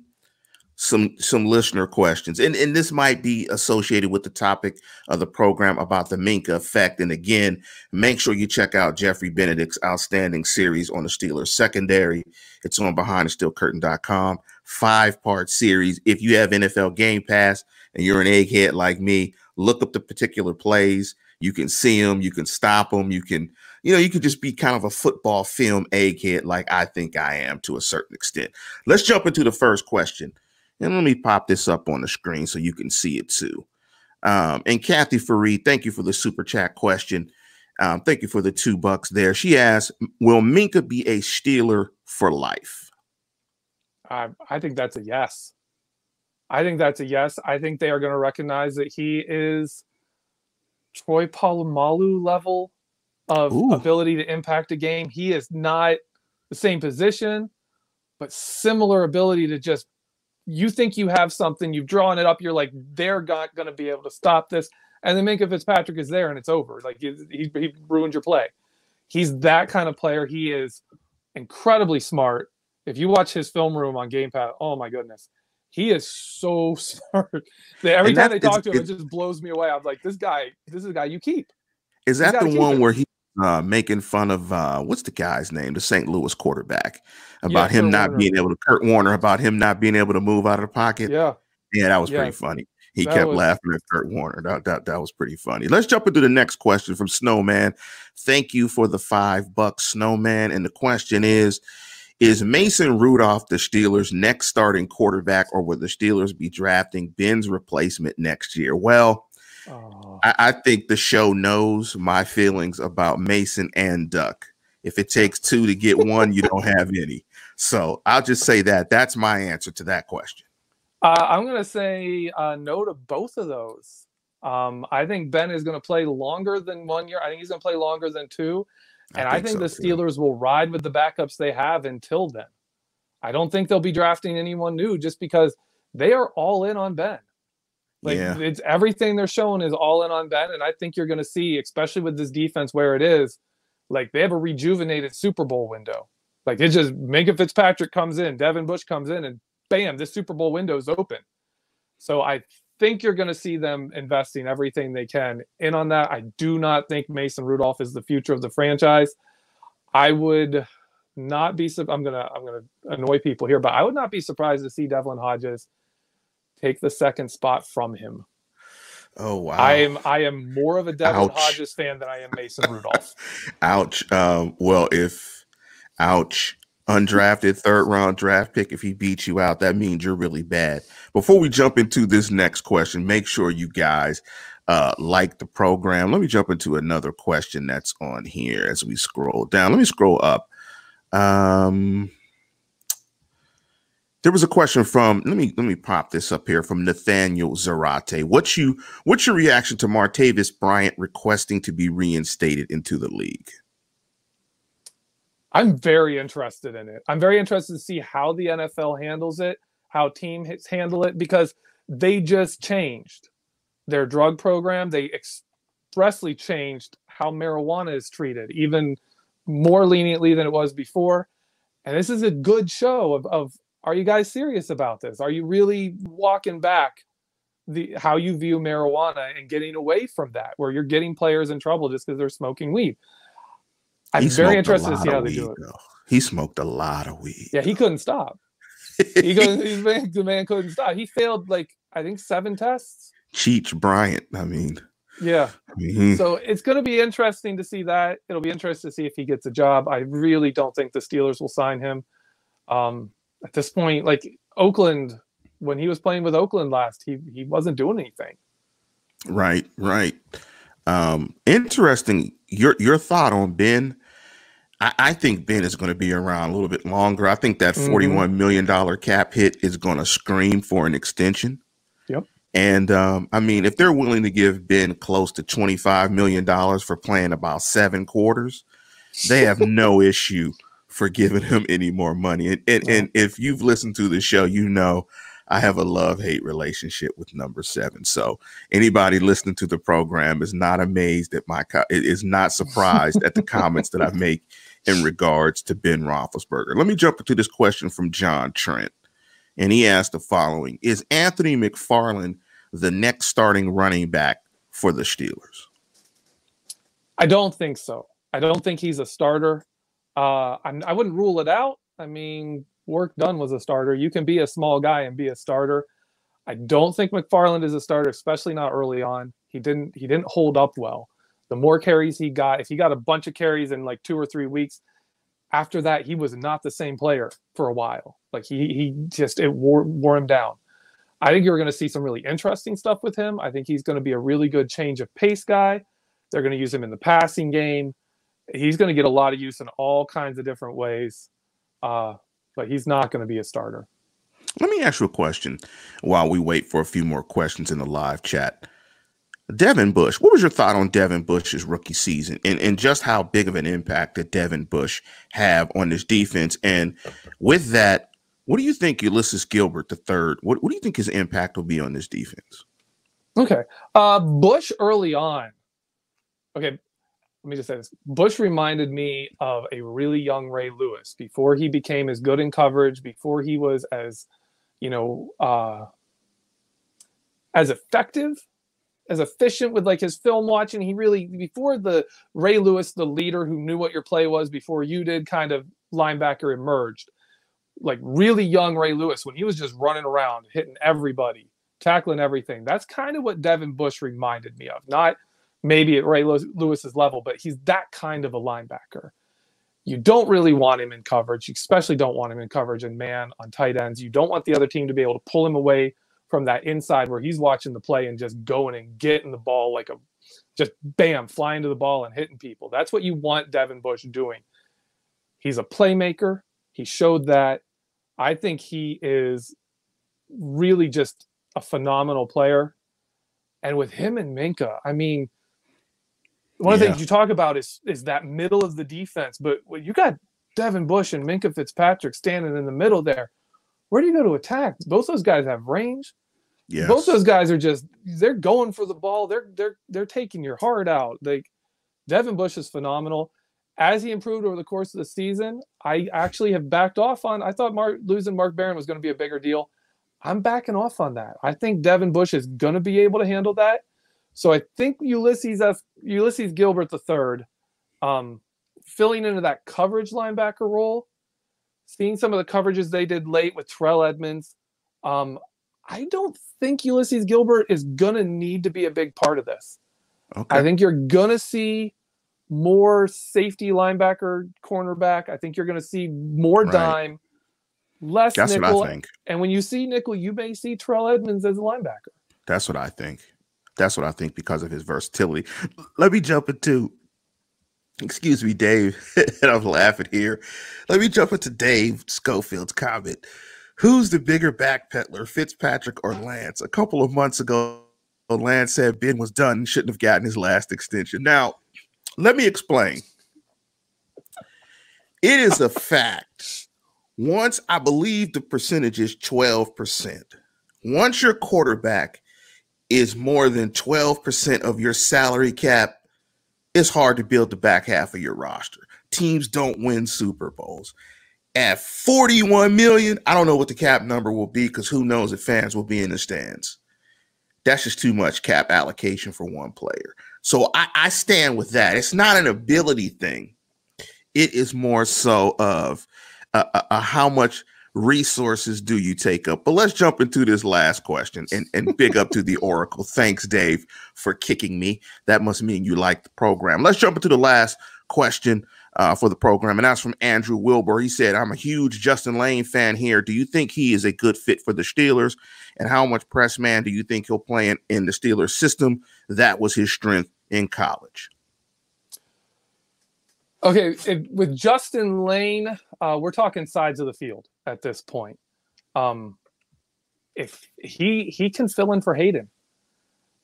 some some listener questions. And and this might be associated with the topic of the program about the Minkah effect. And again make sure you check out Jeffrey Benedict's outstanding series on the Steelers secondary. It's on behindthesteelcurtain.com five part series. If you have NFL game pass and you're an egghead like me look up the particular plays. You can see them you can stop them you can you know you can just be kind of a football film egghead like I think I am to a certain extent. Let's jump into the first question and let me pop this up on the screen so you can see it too. Um, and Kathy Fareed, thank you for the super chat question. Um, thank you for the two bucks there. She asked, "Will Minkah be a Steeler for life?" I, I think that's a yes. I think that's a yes. I think they are going to recognize that he is Troy Polamalu level of Ooh. ability to impact a game. He is not the same position, but similar ability to just you think you have something, you've drawn it up, you're like, they're not going to be able to stop this. And then Minkah Fitzpatrick is there and it's over. Like he, he, he ruined your play. He's that kind of player. He is incredibly smart. If you watch his film room on Game Pass, oh my goodness, He is so smart. Every time they talk to him, it it- just blows me away. I'm like, this guy, this is a guy you keep. Is that the one where he uh making fun of uh what's the guy's name, the St. Louis quarterback, about Yeah, him Kurt not Warner. being able to Kurt Warner about him not being able to move out of the pocket? Yeah. Yeah, that was pretty funny. He That kept was- laughing at Kurt Warner. That, that that was pretty funny. Let's jump into the next question from Snowman. Thank you for the five bucks, Snowman. And the question is: Is Mason Rudolph the Steelers' next starting quarterback, or will the Steelers be drafting Ben's replacement next year? Well, Oh, I, I think the show knows my feelings about Mason and Duck. If it takes two to get one, you don't have any. So I'll just say that. That's my answer to that question. Uh, I'm going to say uh, no to both of those. Um, I think Ben is going to play longer than one year. I think he's going to play longer than two. And I think, so, the too. Steelers will ride with the backups they have until then. I don't think they'll be drafting anyone new just because they are all in on Ben. Like Yeah. it's everything they're showing is all in on Ben. And I think you're going to see, especially with this defense where it is, like they have a rejuvenated Super Bowl window. Like it just Minkah Fitzpatrick comes in, Devin Bush comes in, and bam, this Super Bowl window is open. So I think you're going to see them investing everything they can in on that. I do not think Mason Rudolph is the future of the franchise. I would not be. I'm gonna. I'm gonna annoy people here, but I would not be surprised to see Devlin Hodges take the second spot from him. Oh wow! I am. I am more of a Devin Ouch. Hodges fan than I am Mason Rudolph. Ouch. Um, well, if ouch, undrafted third round draft pick, if he beats you out, that means you're really bad. Before we jump into this next question, make sure you guys uh like the program. Let me jump into another question that's on here as we scroll down. Let me scroll up. Um there was a question from let me let me pop this up here from Nathaniel Zarate. What's you what's your reaction to Martavis Bryant requesting to be reinstated into the league? I'm very interested in it. I'm very interested to see how the NFL handles it, how team hits handle it, because they just changed their drug program. They expressly changed how marijuana is treated, even more leniently than it was before. And this is a good show of, of are you guys serious about this? Are you really walking back the how you view marijuana and getting away from that, where you're getting players in trouble just because they're smoking weed? I'm He very interested to see how they weed, do it. though. He smoked a lot of weed. Yeah, he couldn't stop. He couldn't. man, the man couldn't stop. He failed like I think seven tests. Cheech Bryant. I mean, Yeah. He- So it's going to be interesting to see that. It'll be interesting to see if he gets a job. I really don't think the Steelers will sign him. Um, at this point, like Oakland, when he was playing with Oakland last, he he wasn't doing anything. right, right. Um, interesting. Your your thought on Ben. I, I think Ben is going to be around a little bit longer. I think that Mhm. forty-one million dollar cap hit is going to scream for an extension. Yep. And um, I mean, if they're willing to give Ben close to twenty-five million dollars for playing about seven quarters, they have no issue for giving him any more money. And and, and if you've listened to the show, you know I have a love-hate relationship with number seven. So anybody listening to the program is not amazed at my co- is not surprised at the comments that I make in regards to Ben Roethlisberger. Let me jump into this question from John Trent, and he asked the following: Is Anthony McFarland the next starting running back for the Steelers? I don't think so. I don't think he's a starter. Uh, I'm, I wouldn't rule it out. I mean, Warrick Dunn was a starter. You can be a small guy and be a starter. I don't think McFarland is a starter, especially not early on. He didn't he didn't hold up well. The more carries he got, if he got a bunch of carries in like two or three weeks, after that he was not the same player for a while. Like he he just it wore wore him down. I think you're going to see some really interesting stuff with him. I think he's going to be a really good change of pace guy. They're going to use him in the passing game. He's going to get a lot of use in all kinds of different ways. Uh, but he's not going to be a starter. Let me ask you a question while we wait for a few more questions in the live chat. Devin Bush, what was your thought on Devin Bush's rookie season and, and just how big of an impact did Devin Bush have on this defense? And with that, what do you think Ulysses Gilbert the third? What, what do you think his impact will be on this defense? Okay. Uh, Bush early on. Okay. Let me just say this. Bush reminded me of a really young Ray Lewis before he became as good in coverage, before he was as you know, uh, as effective, as efficient with like his film watching. He really before the Ray Lewis, the leader who knew what your play was before you did, kind of linebacker emerged. Like really young Ray Lewis when he was just running around hitting everybody, tackling everything. That's kind of what Devin Bush reminded me of. Not maybe at Ray Lewis's level, but he's that kind of a linebacker. You don't really want him in coverage. You especially don't want him in coverage and man on tight ends. You don't want the other team to be able to pull him away from that inside where he's watching the play and just going and getting the ball like a just bam, flying to the ball and hitting people. That's what you want Devin Bush doing. He's a playmaker. He showed that. I think he is really just a phenomenal player. And with him and Minkah, I mean, one of the things you talk about is is that middle of the defense, but when you got Devin Bush and Minkah Fitzpatrick standing in the middle there, where do you go to attack? Both those guys have range. Yes. Both those guys are just they're going for the ball. They're they're they're taking your heart out. Like Devin Bush is phenomenal. As he improved over the course of the season, I actually have backed off on. I thought Mark, losing Mark Barron was going to be a bigger deal. I'm backing off on that. I think Devin Bush is going to be able to handle that. So I think Ulysses F, Ulysses Gilbert the third, um, filling into that coverage linebacker role, seeing some of the coverages they did late with Terrell Edmunds. Um, I don't think Ulysses Gilbert is gonna need to be a big part of this. Okay. I think you're gonna see more safety linebacker, cornerback. I think you're gonna see more right. dime, less That's nickel. What I think. And when you see nickel, you may see Terrell Edmunds as a linebacker. That's what I think. That's what I think because of his versatility. Let me jump into, excuse me, Dave, and I'm laughing here. Let me jump into Dave Schofield's comment. Who's the bigger backpedaler, Fitzpatrick or Lance? A couple of months ago, Lance said Ben was done and shouldn't have gotten his last extension. Now, let me explain. It is a fact. Once I believe the percentage is 12%. Once your quarterback is more than 12% of your salary cap, it's hard to build the back half of your roster. Teams don't win Super Bowls. At 41 million, I don't know what the cap number will be because who knows if fans will be in the stands. That's just too much cap allocation for one player. So I, I stand with that. It's not an ability thing. It is more so of uh, uh, uh how much resources do you take up? But let's jump into this last question and, and big up to the Oracle. Thanks, Dave, for kicking me. That must mean you like the program. Let's jump into the last question uh, for the program. And that's from Andrew Wilbur. He said, I'm a huge Justin Layne fan here. Do you think he is a good fit for the Steelers? And how much press man do you think he'll play in, in the Steelers system? That was his strength in college. Okay, it, with Justin Layne, uh, we're talking sides of the field at this point. Um, if he he can fill in for Haden,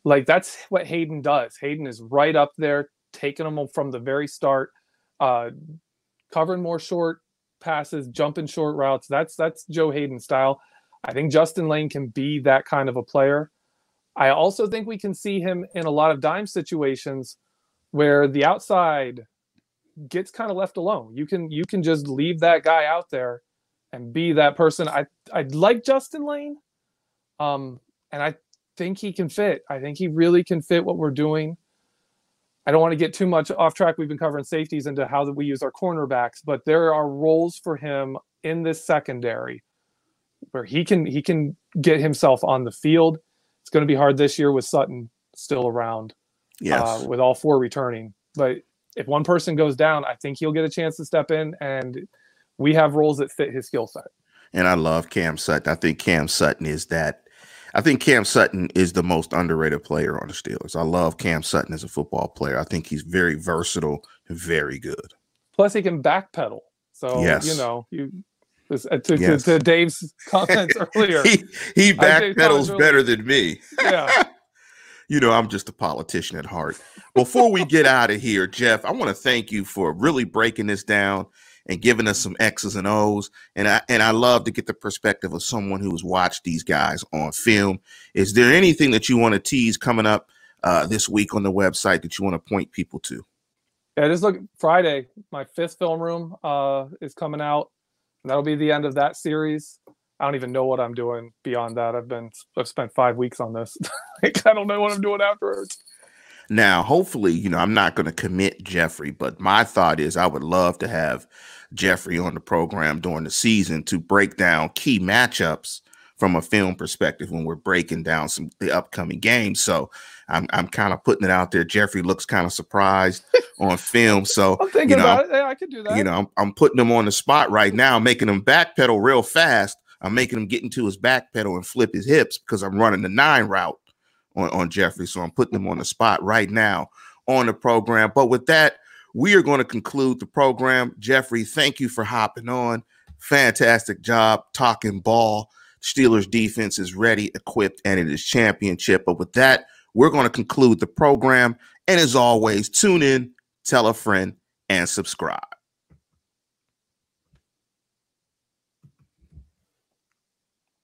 like that's what Haden does. Haden is right up there, taking them from the very start, uh, covering more short passes, jumping short routes. That's that's Joe Haden style. I think Justin Layne can be that kind of a player. I also think we can see him in a lot of dime situations where the outside gets kind of left alone. You can you can just leave that guy out there and be that person. I I like Justin Layne, um, and I think he can fit. I think he really can fit what we're doing. I don't want to get too much off track. We've been covering safeties into how that we use our cornerbacks, but there are roles for him in this secondary where he can he can get himself on the field. It's going to be hard this year with Sutton still around, yes, uh, with all four returning. But if one person goes down, I think he'll get a chance to step in, and we have roles that fit his skill set. And I love Cam Sutton. I think Cam Sutton is that. I think Cam Sutton is the most underrated player on the Steelers. I love Cam Sutton as a football player. I think he's very versatile, very good. Plus, he can backpedal. So yes. you know, you uh, to, yes. to, to, Dave's comments earlier. he he backpedals better than me. Yeah. you know, I'm just a politician at heart. Before we get out of here, Jeff, I want to thank you for really breaking this down and giving us some X's and O's. And I and I love to get the perspective of someone who's watched these guys on film. Is there anything that you want to tease coming up uh, this week on the website that you want to point people to? Yeah, just look Friday. My fifth film room uh, is coming out. That'll be the end of that series. I don't even know what I'm doing beyond that. I've been I've spent five weeks on this. like, I don't know what I'm doing afterwards. Now, hopefully, you know, I'm not going to commit Jeffrey, but my thought is I would love to have Jeffrey on the program during the season to break down key matchups from a film perspective when we're breaking down some the upcoming games. So I'm I'm kind of putting it out there. Jeffrey looks kind of surprised on film. So I'm thinking you know, about it. Yeah, I could do that. you know, I'm, I'm putting him on the spot right now, making him backpedal real fast. I'm making him get into his back pedal and flip his hips because I'm running the nine route on, on Jeffrey. So I'm putting him on the spot right now on the program. But with that, we are going to conclude the program. Jeffrey, thank you for hopping on. Fantastic job talking ball. Steelers defense is ready, equipped, and it is championship. But with that, we're going to conclude the program. And as always, tune in, tell a friend, and subscribe.